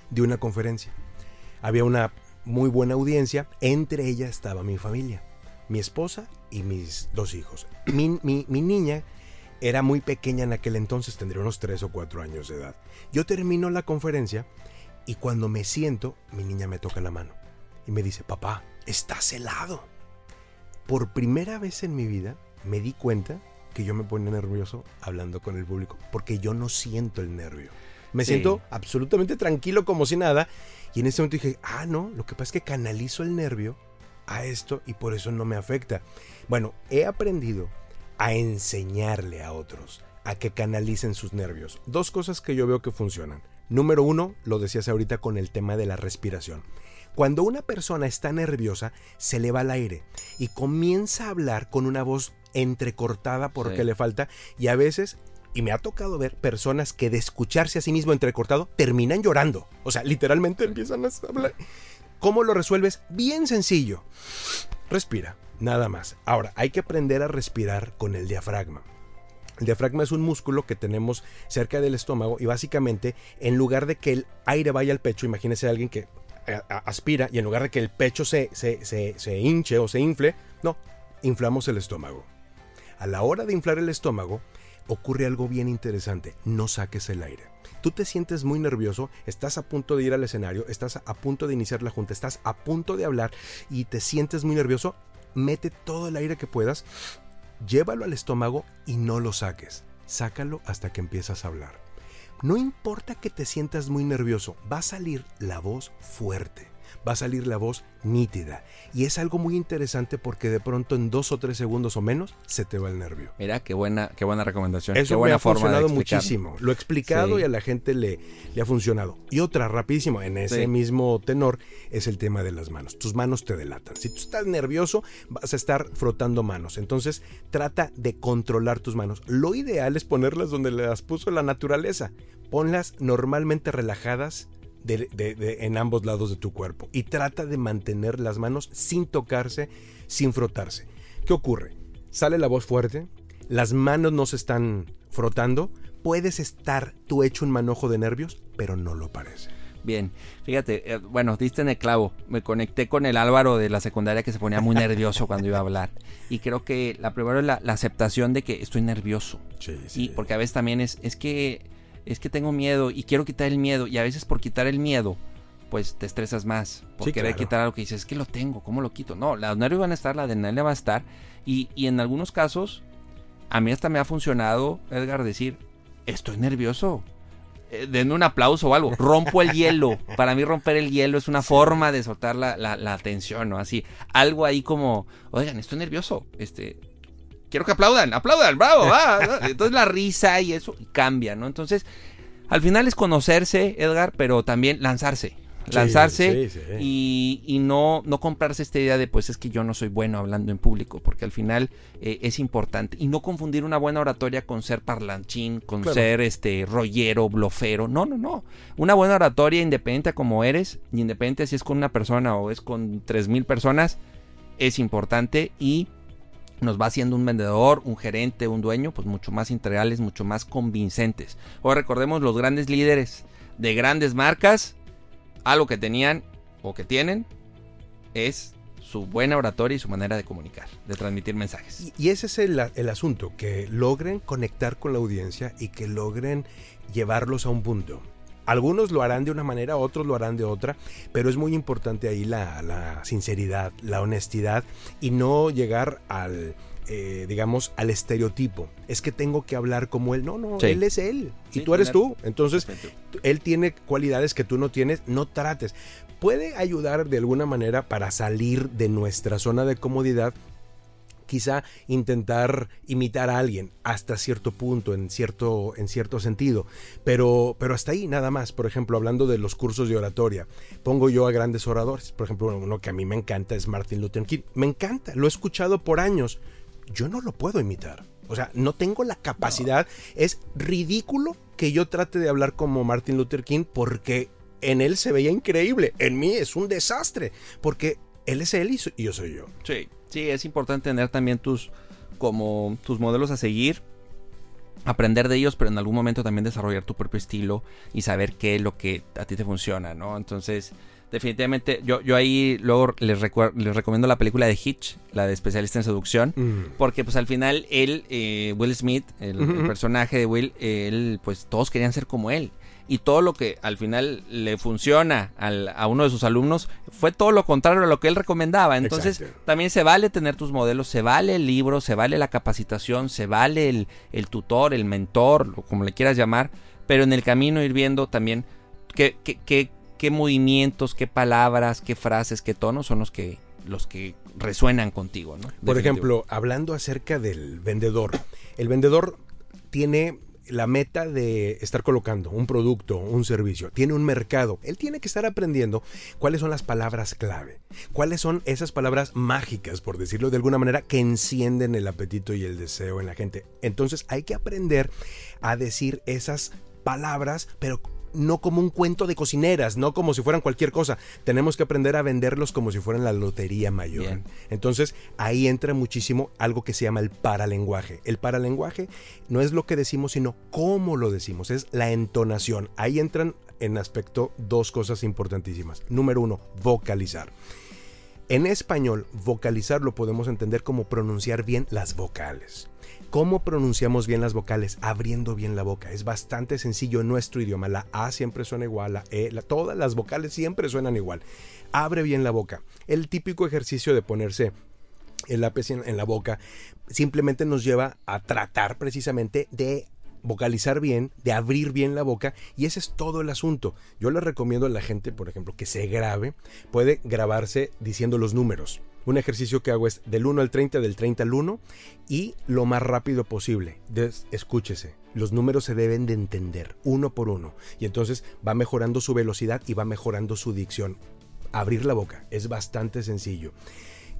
de una conferencia, había una muy buena audiencia, entre ellas estaba mi familia, mi esposa y mis dos hijos. Mi, niña era muy pequeña en aquel entonces, tendría unos 3 o 4 años de edad. Yo termino la conferencia y cuando me siento, mi niña me toca la mano y me dice, papá, estás helado por primera vez en mi vida me di cuenta que yo me ponía nervioso hablando con el público, porque yo no siento el nervio. Me siento absolutamente tranquilo como si nada. Y en ese momento dije, ah, no, lo que pasa es que canalizo el nervio a esto y por eso no me afecta. Bueno, he aprendido a enseñarle a otros a que canalicen sus nervios. Dos cosas que yo veo que funcionan. Número uno, lo decías ahorita con el tema de la respiración. Cuando una persona está nerviosa, se le va el aire y comienza a hablar con una voz entrecortada porque le falta y a veces y me ha tocado ver personas que de escucharse a sí mismo entrecortado terminan llorando. O sea, literalmente empiezan a hablar. ¿Cómo lo resuelves? Bien sencillo. Respira, nada más. Ahora, hay que aprender a respirar con el diafragma. El diafragma es un músculo que tenemos cerca del estómago y básicamente en lugar de que el aire vaya al pecho, imagínese a alguien que aspira y en lugar de que el pecho se, se, hinche o se infle, no, inflamos el estómago. A la hora de inflar el estómago, ocurre algo bien interesante, no saques el aire. Tú te sientes muy nervioso, estás a punto de ir al escenario, estás a punto de iniciar la junta, estás a punto de hablar y te sientes muy nervioso, mete todo el aire que puedas, llévalo al estómago y no lo saques. Sácalo hasta que empiezas a hablar. No importa que te sientas muy nervioso, va a salir la voz fuerte. Va a salir la voz nítida. Y es algo muy interesante porque de pronto en dos o tres segundos o menos se te va el nervio. Mira, qué buena, qué buena recomendación. Eso qué buena me ha forma funcionado muchísimo. Lo he explicado Sí. y a la gente le, le ha funcionado. Y otra, rapidísimo, en ese Sí. mismo tenor, es el tema de las manos. Tus manos te delatan. Si tú estás nervioso, vas a estar frotando manos. Entonces, trata de controlar tus manos. Lo ideal es ponerlas donde las puso la naturaleza. Ponlas normalmente relajadas de- de- de- en ambos lados de tu cuerpo. Y trata de mantener las manos sin tocarse, sin frotarse. ¿Qué ocurre? Sale la voz fuerte, las manos no se están frotando, puedes estar tú hecho un manojo de nervios, pero no lo parece. Bien, fíjate, eh, bueno, diste en el clavo. Me conecté con el Álvaro de la secundaria que se ponía muy nervioso cuando iba a hablar. Y creo que la primero es la, la aceptación de que estoy nervioso. Sí, Y porque a veces también es, es que es que tengo miedo y quiero quitar el miedo. Y a veces por quitar el miedo, pues te estresas más. Por Sí, querer claro. quitar algo que dices, es que lo tengo, ¿cómo lo quito? No, los nervios van a estar, la adrenalina va a estar. Y, y en algunos casos, a mí hasta me ha funcionado, Edgar, decir, estoy nervioso. Eh, denme un aplauso o algo. Rompo el hielo. Para mí romper el hielo es una forma de soltar la, la, la tensión, ¿no? Así, algo ahí como, oigan, estoy nervioso. Este, quiero que aplaudan, aplaudan, bravo, va. Entonces la risa y eso cambia, ¿no? Entonces, al final es conocerse, Edgar, pero también lanzarse. Lanzarse sí, sí. y, y no, no comprarse esta idea de pues es que yo no soy bueno hablando en público, porque al final eh, es importante. Y no confundir una buena oratoria con ser parlanchín, con Claro. ser este rollero, blofero. No, no, no. Una buena oratoria, independiente a como eres, independiente si es con una persona o es con tres mil personas, es importante y nos va haciendo un vendedor, un gerente, un dueño, pues mucho más integrales, mucho más convincentes. O recordemos los grandes líderes de grandes marcas, algo que tenían o que tienen es su buena oratoria y su manera de comunicar, de transmitir mensajes. Y, ese es el asunto, que logren conectar con la audiencia y que logren llevarlos a un punto. Algunos lo harán de una manera, otros lo harán de otra, pero es muy importante ahí la, la sinceridad, la honestidad y no llegar al, eh, digamos, al estereotipo. Es que tengo que hablar como él. No, no, Sí. él es él y Sí, tú eres tú. Entonces, Perfecto. él tiene cualidades que tú no tienes, no trates. Puede ayudar de alguna manera para salir de nuestra zona de comodidad, quizá intentar imitar a alguien hasta cierto punto, en cierto, en cierto sentido, pero, pero hasta ahí nada más. Por ejemplo, hablando de los cursos de oratoria, pongo yo a grandes oradores. Por ejemplo, uno que a mí me encanta es Martin Luther King. Me encanta, lo he escuchado por años. Yo no lo puedo imitar. O sea, no tengo la capacidad. Es ridículo que yo trate de hablar como Martin Luther King porque en él se veía increíble. En mí es un desastre. Porque él es él y yo soy yo. Sí, sí, es importante tener también tus como tus modelos a seguir, aprender de ellos, pero en algún momento también desarrollar tu propio estilo y saber qué es lo que a ti te funciona, ¿no? Entonces, definitivamente, yo, yo ahí luego les, les recomiendo la película de Hitch, la de especialista en seducción. Mm. Porque pues al final él, eh, Will Smith, el, el personaje de Will, él pues todos querían ser como él. Y todo lo que al final le funciona al- a uno de sus alumnos fue todo lo contrario a lo que él recomendaba. Entonces Exacto. también se vale tener tus modelos, se vale el libro, se vale la capacitación, se vale el, el tutor, el mentor, o como le quieras llamar. Pero en el camino ir viendo también qué, qué, qué, qué movimientos, qué palabras, qué frases, qué tonos son los que, los que resuenan contigo. ¿no? Por ejemplo, hablando acerca del vendedor, el vendedor tiene la meta de estar colocando un producto, un servicio, tiene un mercado. Él tiene que estar aprendiendo cuáles son las palabras clave, cuáles son esas palabras mágicas, por decirlo de alguna manera, que encienden el apetito y el deseo en la gente. Entonces hay que aprender a decir esas palabras, pero no como un cuento de cocineras, no como si fueran cualquier cosa. Tenemos que aprender a venderlos como si fueran la lotería mayor. Bien. Entonces ahí entra muchísimo algo que se llama el paralenguaje. El paralenguaje no es lo que decimos, sino cómo lo decimos, es la entonación. Ahí entran en aspecto dos cosas importantísimas. Número uno, vocalizar. En español, vocalizar lo podemos entender como pronunciar bien las vocales. ¿Cómo pronunciamos bien las vocales? Abriendo bien la boca. Es bastante sencillo en nuestro idioma. La A siempre suena igual, la E, todas las vocales siempre suenan igual. Abre bien la boca. El típico ejercicio de ponerse el lápiz en, en la boca simplemente nos lleva a tratar precisamente de vocalizar bien, de abrir bien la boca y ese es todo el asunto. Yo le recomiendo a la gente, por ejemplo, que se grabe, puede grabarse diciendo los números. Un ejercicio que hago es del 1 al 30, del 30 al 1 y lo más rápido posible. escúchese, los números se deben de entender uno por uno y entonces va mejorando su velocidad y va mejorando su dicción. Abrir la boca es bastante sencillo.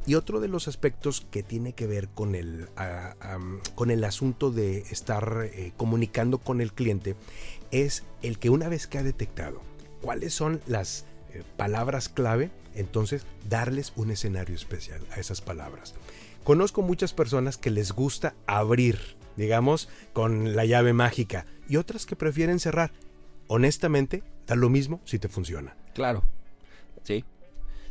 Y otro de los aspectos que tiene que ver con el, con el asunto de estar eh, comunicando con el cliente es el que una vez que ha detectado cuáles son las eh, palabras clave, entonces darles un escenario especial a esas palabras. Conozco muchas personas que les gusta abrir, digamos, con la llave mágica y otras que prefieren cerrar. Honestamente, da lo mismo si te funciona. Claro, sí.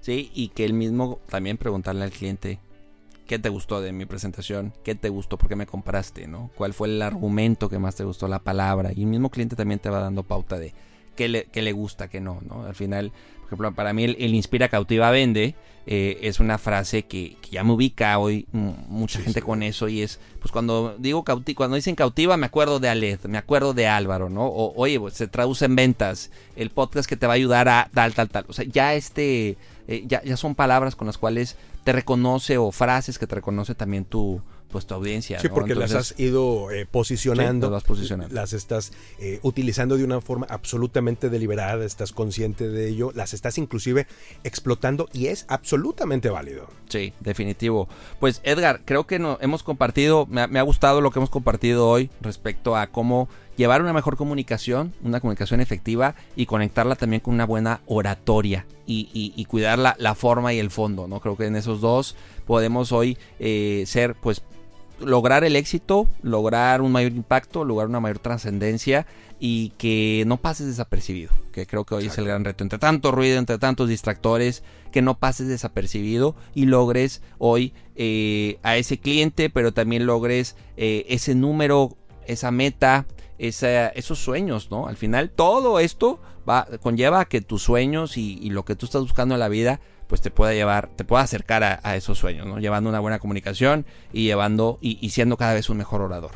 Sí, y que él mismo también preguntarle al cliente, ¿qué te gustó de mi presentación? ¿Qué te gustó? ¿Por qué me compraste? ¿no? ¿Cuál fue el argumento que más te gustó? La palabra. Y el mismo cliente también te va dando pauta de qué le, qué le gusta, qué no, ¿no? Al final, por ejemplo, para mí el, inspira, cautiva, vende eh, es una frase que, ya me ubica hoy mucha gente con eso y es, pues cuando digo cautiva, cuando dicen cautiva me acuerdo de Aled, me acuerdo de Álvaro, ¿no? O oye, pues, se traduce en ventas, el podcast que te va a ayudar a tal, tal, tal. O sea, ya este eh, ya, ya son palabras con las cuales te reconoce o frases que te reconoce también tu, pues tu audiencia. Sí, porque las has ido eh, posicionando, las, posicionando. las estás eh, utilizando de una forma absolutamente deliberada, estás consciente de ello, las estás inclusive explotando y es absolutamente válido. Sí, definitivo. Pues Edgar, creo que no, hemos compartido, me ha gustado lo que hemos compartido hoy respecto a cómo llevar una mejor comunicación, una comunicación efectiva y conectarla también con una buena oratoria y, cuidar la, forma y el fondo, ¿no? Creo que en esos dos podemos hoy eh, ser, pues, lograr el éxito, lograr un mayor impacto, lograr una mayor trascendencia y que no pases desapercibido, que creo que hoy es el gran reto. Entre tanto ruido, entre tantos distractores, que no pases desapercibido y logres hoy eh, a ese cliente, pero también logres eh, ese número, esa meta, esos sueños, ¿no? Al final todo esto va, conlleva a que tus sueños y, lo que tú estás buscando en la vida pues te pueda llevar, te pueda acercar a, esos sueños, ¿no? Llevando una buena comunicación y llevando y, siendo cada vez un mejor orador.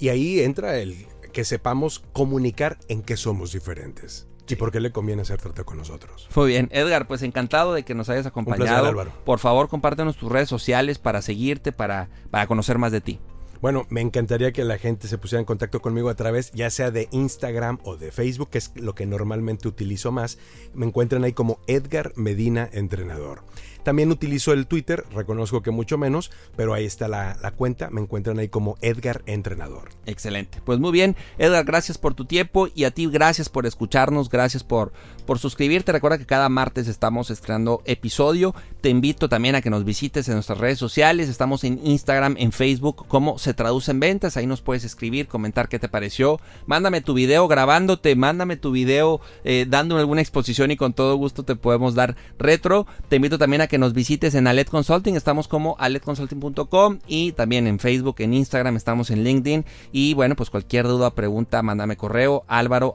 Y ahí entra el que sepamos comunicar en qué somos diferentes. ¿Y por qué le conviene hacer trato con nosotros? Muy bien, Edgar, pues encantado de que nos hayas acompañado. Un placer, Por favor, compártenos tus redes sociales para seguirte, para, para conocer más de ti. Bueno, me encantaría que la gente se pusiera en contacto conmigo a través ya sea de Instagram o de Facebook, que es lo que normalmente utilizo más. Me encuentran ahí como Edgar Medina Entrenador. También utilizo el Twitter, reconozco que mucho menos, pero ahí está la, cuenta, me encuentran ahí como Edgar Entrenador. Excelente, pues muy bien, Edgar, gracias por tu tiempo y a ti gracias por escucharnos, gracias por, por suscribirte. Recuerda que cada martes estamos estrenando episodio. Te invito también a que nos visites en nuestras redes sociales, estamos en Instagram, en Facebook, cómo se traduce en ventas, ahí nos puedes escribir, comentar qué te pareció, mándame tu video grabándote, mándame tu video eh, dando alguna exposición y con todo gusto te podemos dar retro. Te invito también a que nos visites en Alet Consulting. Estamos como aletconsulting.com y también en Facebook, en Instagram, estamos en LinkedIn. Y bueno, pues cualquier duda, pregunta, mándame correo álvaro.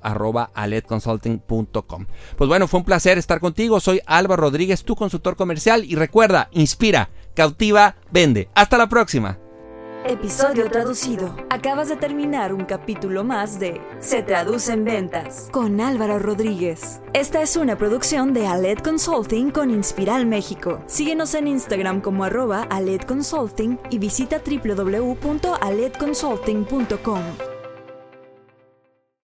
Pues bueno, fue un placer estar contigo. Soy Álvaro Rodríguez, tu consultor comercial. Y recuerda, inspira, cautiva, vende. Hasta la próxima. Episodio traducido. Acabas de terminar un capítulo más de Se traduce en ventas con Álvaro Rodríguez. Esta es una producción de Aled Consulting con Inspiral México. Síguenos en Instagram como arroba Aled Consulting y visita www.aledconsulting.com.